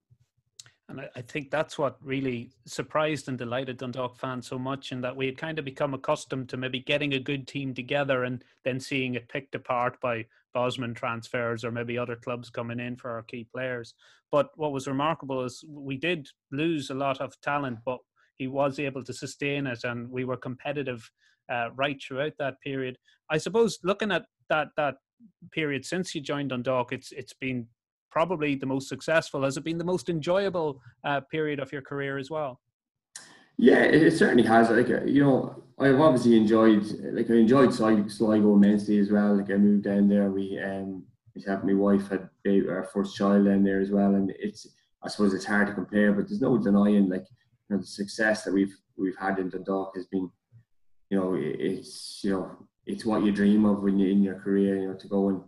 And I, think that's what really surprised and delighted Dundalk fans so much, in that we had kind of become accustomed to maybe getting a good team together and then seeing it picked apart by Bosman transfers or maybe other clubs coming in for our key players. But what was remarkable is we did lose a lot of talent, but he was able to sustain it, and we were competitive uh, right throughout that period. I suppose looking at that that period since you joined Dundalk, it's it's been probably the most successful. Has it been the most enjoyable uh, period of your career as well? Yeah, it, certainly has. Like uh, you know, I've obviously enjoyed like I enjoyed Sligo immensely as well. Like I moved down there, we um, my wife had our first child down there as well, and it's I suppose it's hard to compare, but there's no denying like you know the success that we've we've had in Dundalk has been, you know, it's you know it's what you dream of when you're in your career, you know, to go and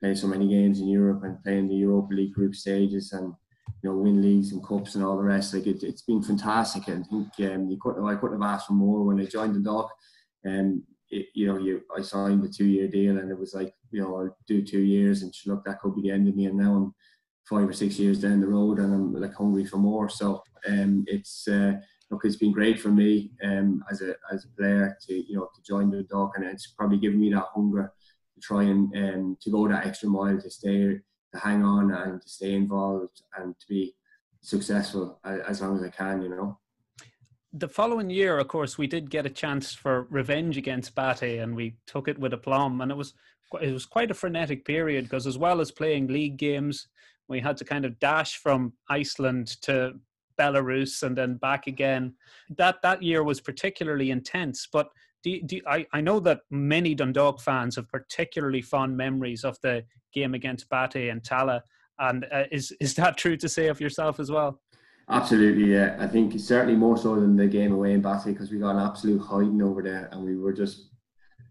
play so many games in Europe and play in the Europa League group stages and you know win leagues and cups and all the rest. Like it, has been fantastic. And I think um, you couldn't I couldn't have asked for more when I joined the Dock. And it, you know, you I signed a two year deal and it was like you know I'll do two years and look that could be the end of me. And now I'm five or six years down the road and I'm like hungry for more. So um, it's. Uh, look, it's been great for me um, as a as a player to you know to join the dog, and it's probably given me that hunger to try and um, to go that extra mile to stay to hang on and to stay involved and to be successful as long as I can, you know. The following year, of course, we did get a chance for revenge against BATE, and we took it with aplomb. And it was it was quite a frenetic period because, as well as playing league games, we had to kind of dash from Iceland to Belarus and then back again. That that year was particularly intense. But do, do, I, I know that many Dundalk fans have particularly fond memories of the game against BATE and Tallaght. And uh, is is that true to say of yourself as well? Absolutely, yeah. I think certainly more so than the game away in BATE because we got an absolute hiding over there, and we were just.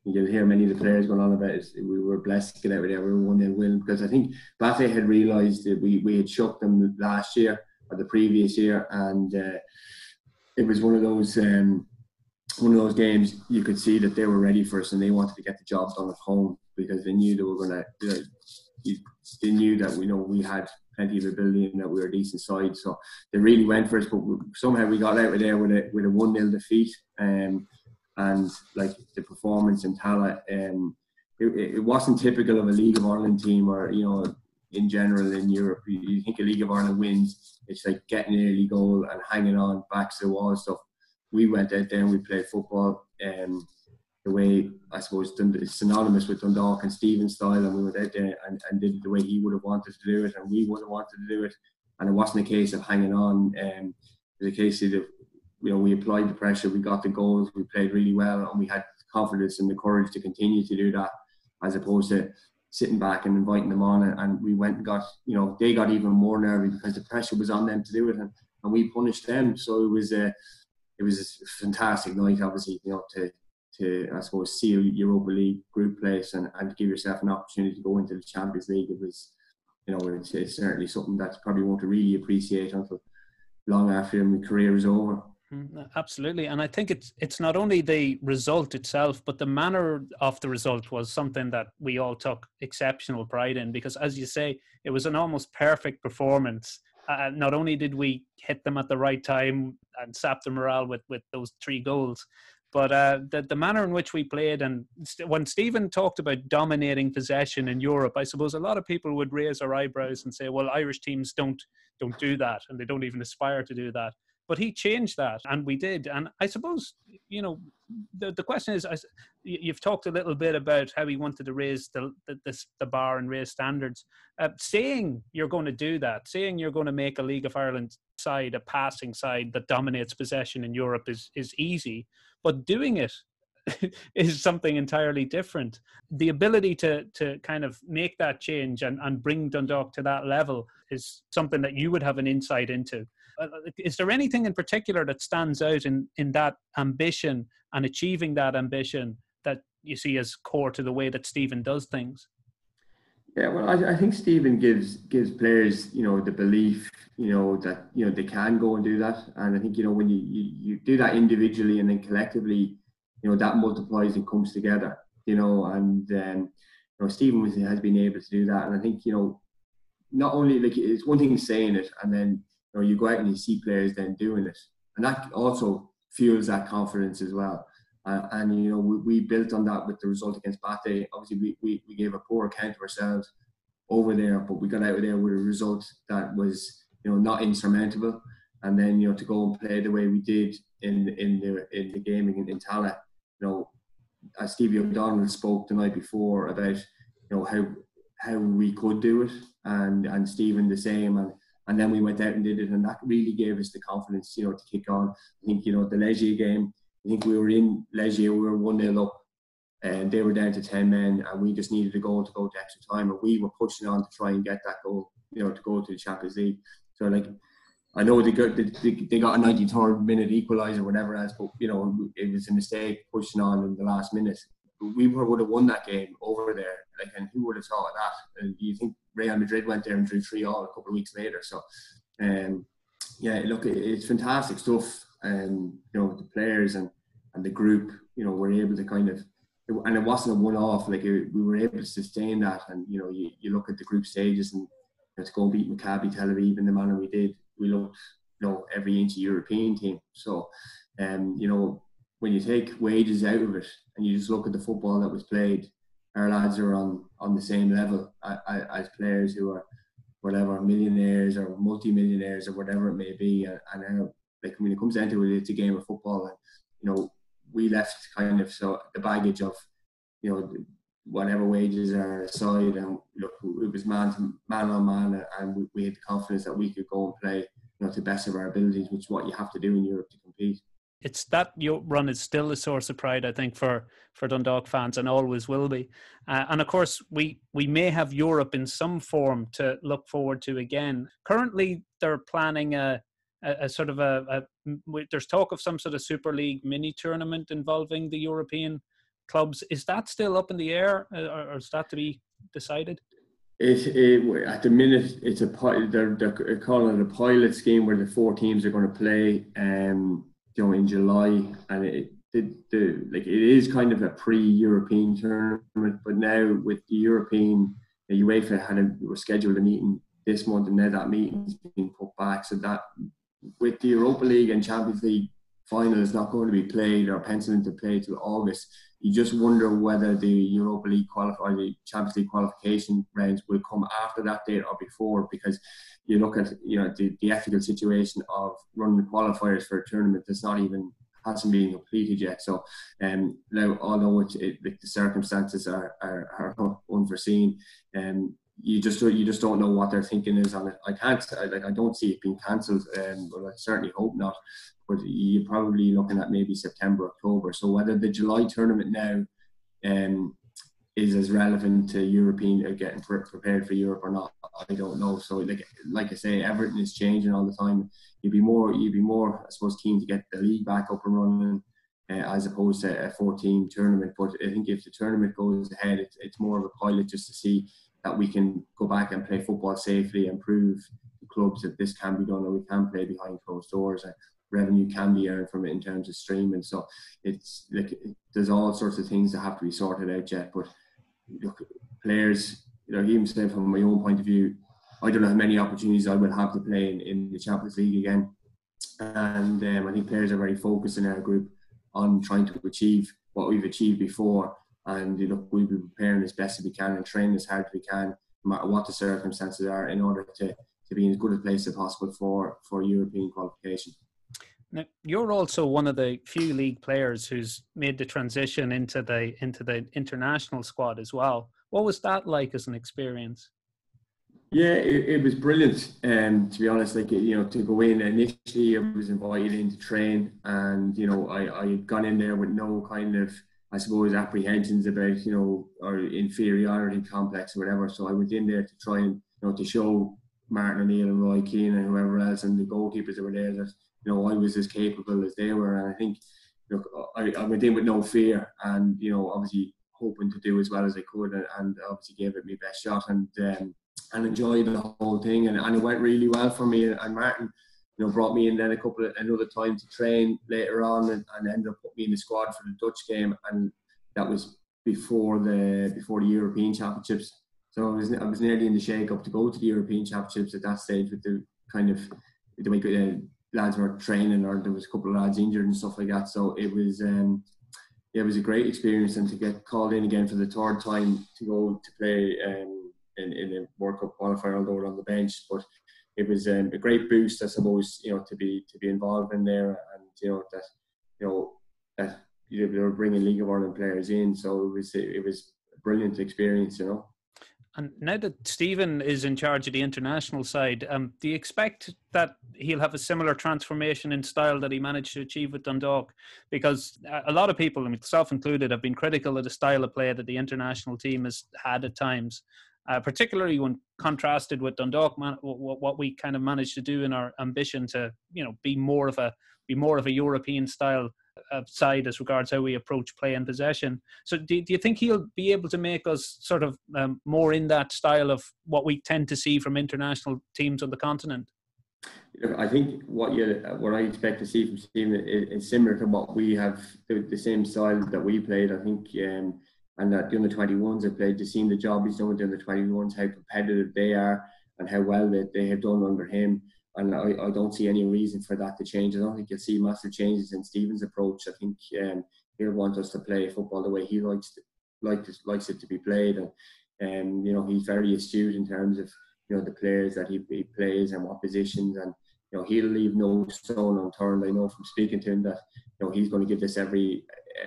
You'll hear many of the players going on about it. We were blessed to get out of there. We were one 0 win because I think BATE had realised that we we had shook them last year or the previous year, and uh, it was one of those. Um, one of those games you could see that they were ready for us and they wanted to get the job done at home because they knew they were going to they knew that we know we had plenty of ability and that we were a decent side. So they really went for us, but somehow we got out of there with a with a one 0 defeat. Um, and like the performance in Tallaght, um, it, it, wasn't typical of a League of Ireland team or you know in general in Europe. You, you think a League of Ireland wins, it's like getting an early goal and hanging on back to the wall and stuff. We went out there and we played football. Um, the way I suppose it's synonymous with Dundalk and Stephen's style, and we went out there and, and did it the way he would have wanted to do it, and we would have wanted to do it. And it wasn't a case of hanging on. Um, it was a case of you know we applied the pressure, we got the goals, we played really well, and we had confidence and the courage to continue to do that, as opposed to sitting back and inviting them on. And, and we went and got you know they got even more nervy because the pressure was on them to do it, and, and we punished them. So it was a it was a fantastic night, obviously, you know, to to I suppose seal Europa League group place and, and give yourself an opportunity to go into the Champions League. It was, you know, it's, it's certainly something that probably won't really appreciate until long after my career is over. Mm, absolutely, and I think it's it's not only the result itself, but the manner of the result was something that we all took exceptional pride in because, as you say, it was an almost perfect performance. Uh, not only did we hit them at the right time and sap the morale with with those three goals, but uh, the the manner in which we played, and st- when Stephen talked about dominating possession in Europe, I suppose a lot of people would raise their eyebrows and say, "Well, Irish teams don't don't do that, and they don't even aspire to do that." But he changed that, and we did. And I suppose you know the the question is, I, you've talked a little bit about how he wanted to raise the the, the bar and raise standards. Uh, saying you're going to do that, saying you're going to make a League of Ireland side, a passing side that dominates possession in Europe is is easy, but doing it is something entirely different. The ability to to kind of make that change and, and bring Dundalk to that level is something that you would have an insight into. Uh, is there anything in particular that stands out in, in that ambition and achieving that ambition that you see as core to the way that Stephen does things? Yeah, well, I, I think Stephen gives gives players, you know, the belief, you know, that you know they can go and do that. And I think you know when you you, you do that individually and then collectively, you know, that multiplies and comes together. You know, and um, you know Stephen has been able to do that. And I think you know, not only like it's one thing saying it, and then you go out and you see players then doing it, and that also fuels that confidence as well. Uh, and you know we, we, built on that with the result against BATE. Obviously, we, we, we gave a poor account of ourselves over there, but we got out of there with a result that was you know not insurmountable. And then you know to go and play the way we did in in the in the game in, in Tallaght, you know, as Stevie O'Donnell spoke the night before about you know how how we could do it, and and Stephen the same, and and then we went out and did it, and that really gave us the confidence, you know, to kick on. I think you know the Legia game I think we were in Legia, we were 1 0 up, and they were down to 10 men, and we just needed a goal to go to extra time, and we were pushing on to try and get that goal, you know, to go to the Champions League. So, like, I know they got, they, got a 93rd minute equaliser, whatever else, but, you know, it was a mistake pushing on in the last minute. We would have won that game over there, like, and who would have thought of that? And you think Real Madrid went there and drew three all a couple of weeks later. So, um, yeah, look, it's fantastic stuff and you know the players and and the group, you know, were able to kind of, and it wasn't a one-off. Like it, we were able to sustain that, and you know, you, you look at the group stages and you know, to go and beat Maccabi Tel Aviv in the manner we did, we looked, you know, every inch a European team. So, um, you know, when you take wages out of it and you just look at the football that was played, our lads are on on the same level as players who are whatever millionaires or multi-millionaires or whatever it may be, and, and like when it comes down to it, it's a game of football, and you know we left kind of so the baggage of you know whatever wages are aside, and look, it was man to man on man, and we, we had the confidence that we could go and play you know to the best of our abilities, which is what you have to do in Europe to compete it's that run is still a source of pride, I think, for for Dundalk fans, and always will be. Uh, and of course, we we may have Europe in some form to look forward to again. Currently, they're planning a a, a sort of a, a, there's talk of some sort of Super League mini tournament involving the European clubs. Is that still up in the air, uh, or, or is that to be decided? It, it, at the minute, it's a they're, they're calling it a pilot scheme where the four teams are going to play. Um, you know in July, and it did the like it is kind of a pre-European tournament, but now with the European, the UEFA had a was scheduled a meeting this month, and now that meeting's been put back, so that with the Europa League and Champions League final is not going to be played or penciled into play till August. You just wonder whether the Europa League qualify the Champions League qualification rounds will come after that date or before because you look at you know the, the ethical situation of running the qualifiers for a tournament that's not even hasn't been completed yet. So, um, now although it, it, the circumstances are, are, are unforeseen, um, you just you just don't know what their thinking is on it. I can't I, like I don't see it being cancelled, um, but I certainly hope not. But you're probably looking at maybe September, October. So whether the July tournament now um, is as relevant to European uh, getting prepared for Europe or not, I don't know. So like like I say, everything is changing all the time. You'd be more you'd be more I suppose keen to get the league back up and running. Uh, as opposed to a 14 tournament, but I think if the tournament goes ahead, it's more of a pilot just to see that we can go back and play football safely and prove the clubs that this can be done and we can play behind closed doors and revenue can be earned from it in terms of streaming. So it's like there's all sorts of things that have to be sorted out yet. But look, players, you know, even say from my own point of view, I don't know how many opportunities I will have to play in, in the Champions League again. And um, I think players are very focused in our group on trying to achieve what we've achieved before and you know we'll be preparing as best as we can and training as hard as we can, no matter what the circumstances are, in order to, to be in as good a place as possible for for European qualification. Now, you're also one of the few league players who's made the transition into the into the international squad as well. What was that like as an experience? Yeah, it, it was brilliant. Um, to be honest, like you know, to go in initially, I was invited in to train, and you know, I I had gone in there with no kind of I suppose, apprehensions about, you know, or inferiority complex or whatever. So I went in there to try and, you know, to show Martin O'Neill and Roy Keane and whoever else and the goalkeepers that were there that, you know, I was as capable as they were. And I think, know, I, I went in with no fear and, you know, obviously hoping to do as well as I could and, and obviously gave it my best shot and, um, and enjoyed the whole thing. And, and it went really well for me. And Martin, you know, brought me in then a couple of another time to train later on, and, and ended up putting me in the squad for the Dutch game, and that was before the before the European Championships. So I was I was nearly in the shake up to go to the European Championships at that stage with the kind of the way the lads were training, or there was a couple of lads injured and stuff like that. So it was. Um, yeah, it was a great experience, and to get called in again for the third time to go to play um, in, in a World Cup qualifier, although on the bench. But it was um, a great boost, I suppose, you know, to be to be involved in there, and you know that you know that you know, they were bringing League of Ireland players in, so it was it was a brilliant experience, you know. And now that Stephen is in charge of the international side, um, do you expect that he'll have a similar transformation in style that he managed to achieve with Dundalk? Because a lot of people, myself included, have been critical of the style of play that the international team has had at times uh, particularly when contrasted with Dundalk, man, what, what we kind of managed to do in our ambition to, you know, be more of a be more of a European style side as regards how we approach play and possession. So, do, do you think he'll be able to make us sort of um, more in that style of what we tend to see from international teams on the continent? I think what you what I expect to see from Stephen is, is similar to what we have the, the, same style that we played. I think um, and that the under 21s have played, they've seen the job he's done with the under 21s, how competitive they are, and how well they, they have done under him. And I, I don't see any reason for that to change. I don't think you'll see massive changes in Stephen's approach. I think um, he'll want us to play football the way he likes to, likes, likes it to be played. And um, you know, he's very astute in terms of you know the players that he, he plays and what positions and you know he'll leave no stone unturned. I know from speaking to him that you know he's going to give this every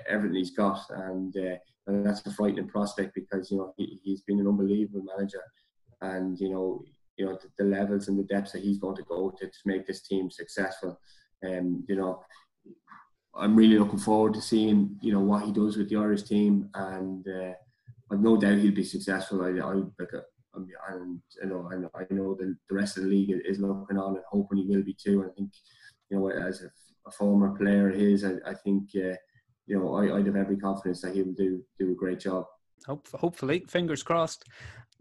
everything he's got, and, uh, and that's a frightening prospect because you know he, he's been an unbelievable manager, and you know you know the, the levels and the depths that he's going to go to to make this team successful. And um, you know, I'm really looking forward to seeing you know what he does with the Irish team, and uh, I've no doubt he'll be successful. I, I uh, and you know, and I know the, the rest of the league is looking on and hoping he will be too. And I think, you know, as a, a former player of his, I, I think, uh, you know, I, I'd have every confidence that he will do do a great job. Hope, hopefully, fingers crossed.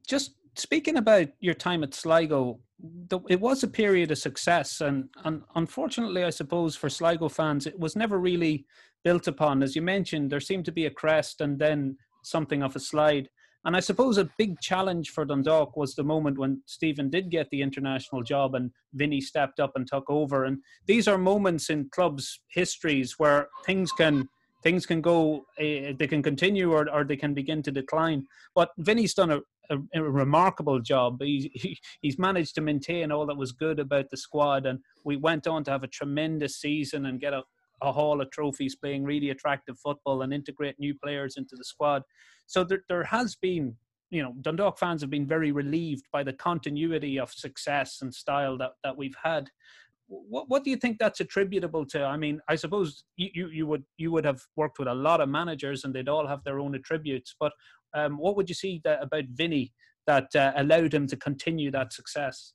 Just speaking about your time at Sligo, it was a period of success, and, and unfortunately, I suppose for Sligo fans, it was never really built upon. As you mentioned, there seemed to be a crest and then something of a slide. And I suppose a big challenge for Dundalk was the moment when Stephen did get the international job and Vinny stepped up and took over. And these are moments in clubs' histories where things can things can go, uh, they can continue or, or they can begin to decline. But Vinny's done a, a, a remarkable job. He, he, he's managed to maintain all that was good about the squad, and we went on to have a tremendous season and get a, a haul of trophies, playing really attractive football and integrate new players into the squad. So there, there has been, you know, Dundalk fans have been very relieved by the continuity of success and style that, that we've had. What, what do you think that's attributable to? I mean, I suppose you, you, would you would have worked with a lot of managers and they'd all have their own attributes. But um, what would you see that, about Vinny that uh, allowed him to continue that success?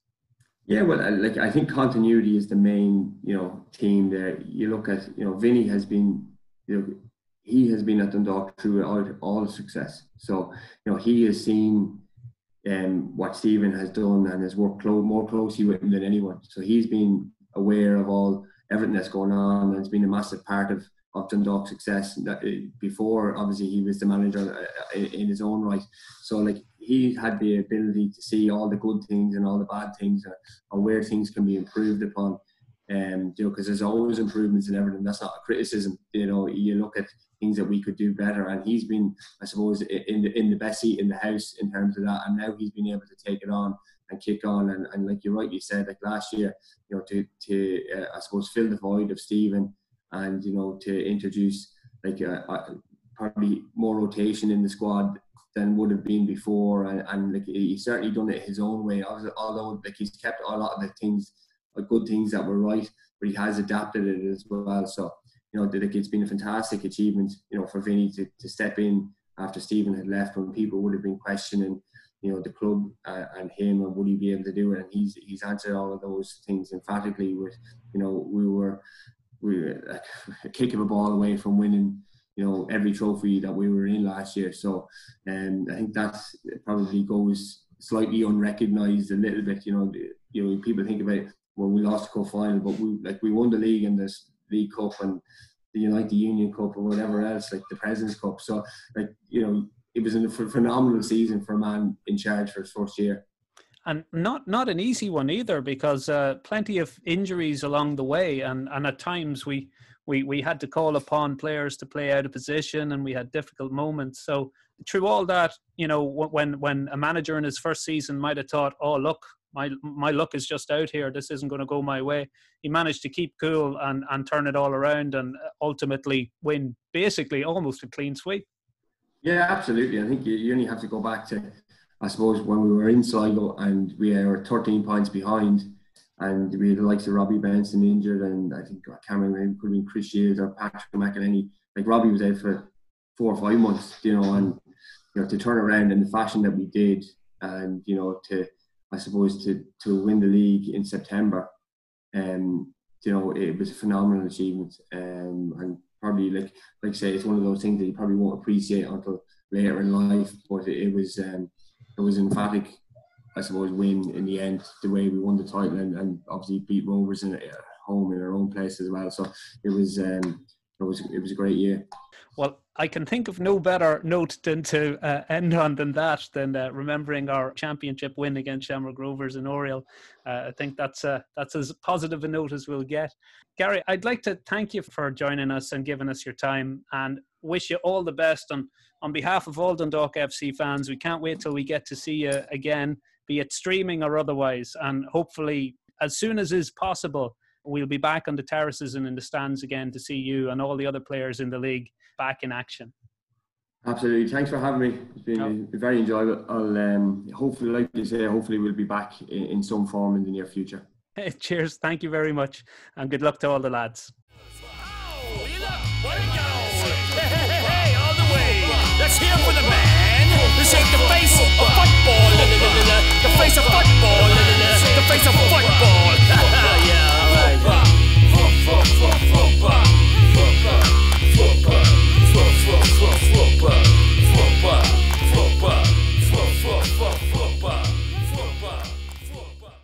Yeah, well, like I think continuity is the main, you know, theme there. You look at, you know, Vinny has been, you know, he has been at Dundalk through all, all success. So, you know, he has seen um, what Stephen has done and has worked clo- more closely with him than anyone. So he's been aware of all everything that's going on and it's been a massive part of of Dundalk's success. Uh, before, obviously, he was the manager uh, in his own right. So, like, he had the ability to see all the good things and all the bad things, uh, and where things can be improved upon. Um, you know, because there's always improvements in everything. That's not a criticism. You know, you look at things that we could do better, and he's been, I suppose, in the in the best seat in the house in terms of that. And now he's been able to take it on and kick on. And, and like you rightly said, like last year, you know, to to uh, I suppose fill the void of Stephen and you know to introduce like a, a, probably more rotation in the squad than would have been before. And, and like he's certainly done it his own way. Although like he's kept a lot of the things like good things that were right but he has adapted it as well. So you know like it's been a fantastic achievement you know for Vinny to, to step in after Stephen had left when people would have been questioning you know the club uh, and him and would he be able to do it? And he's he's answered all of those things emphatically with you know we were we were a kick of a ball away from winning you know every trophy that we were in last year. So um, I think that probably goes slightly unrecognised a little bit you know you know people think about well we lost the cup final but we like we won the league and this league cup and the United Union Cup or whatever else like the President's Cup. So like you know it was a phenomenal season for a man in charge for his first year and not not an easy one either because uh, plenty of injuries along the way, and and at times we we we had to call upon players to play out of position, and we had difficult moments. So through all that, you know, when when a manager in his first season might have thought, oh look, my my luck is just out here. This isn't going to go my way. He managed to keep cool and and turn it all around, and ultimately win basically almost a clean sweep. Yeah, absolutely. I think you, you only have to go back to I suppose when we were in Sligo and we were 13 points behind, and we had the likes of Robbie Benson injured, and I think Cameron could have been Chris Shields or Patrick McEleney. Like Robbie was out for four or five months, you know, and you know to turn around in the fashion that we did, and you know to I suppose to to win the league in September, um, you know, it was a phenomenal achievement, um, and probably like like I say, it's one of those things that you probably won't appreciate until later in life, but it, it was. Um, it was emphatic, I suppose, win in the end, the way we won the title and, and obviously beat Rovers in at home in our own place as well. So it was um, it was it was a great year. Well, I can think of no better note than to uh, end on than that, than uh, remembering our championship win against Shamrock Rovers in Oriel. Uh, I think that's uh, that's as positive a note as we'll get. Gary, I'd like to thank you for joining us and giving us your time, and wish you all the best. on on behalf of all Dundalk FC fans, we can't wait till we get to see you again, be it streaming or otherwise, and hopefully as soon as is possible, we'll be back on the terraces and in the stands again to see you and all the other players in the league back in action. Absolutely. Thanks for having me. It's been, very enjoyable. I'll um, hopefully, like you say, hopefully we'll be back in, in some form in the near future. Cheers. Thank you very much, and good luck to all the lads. For the man. The face of football. The face of football. The face of football.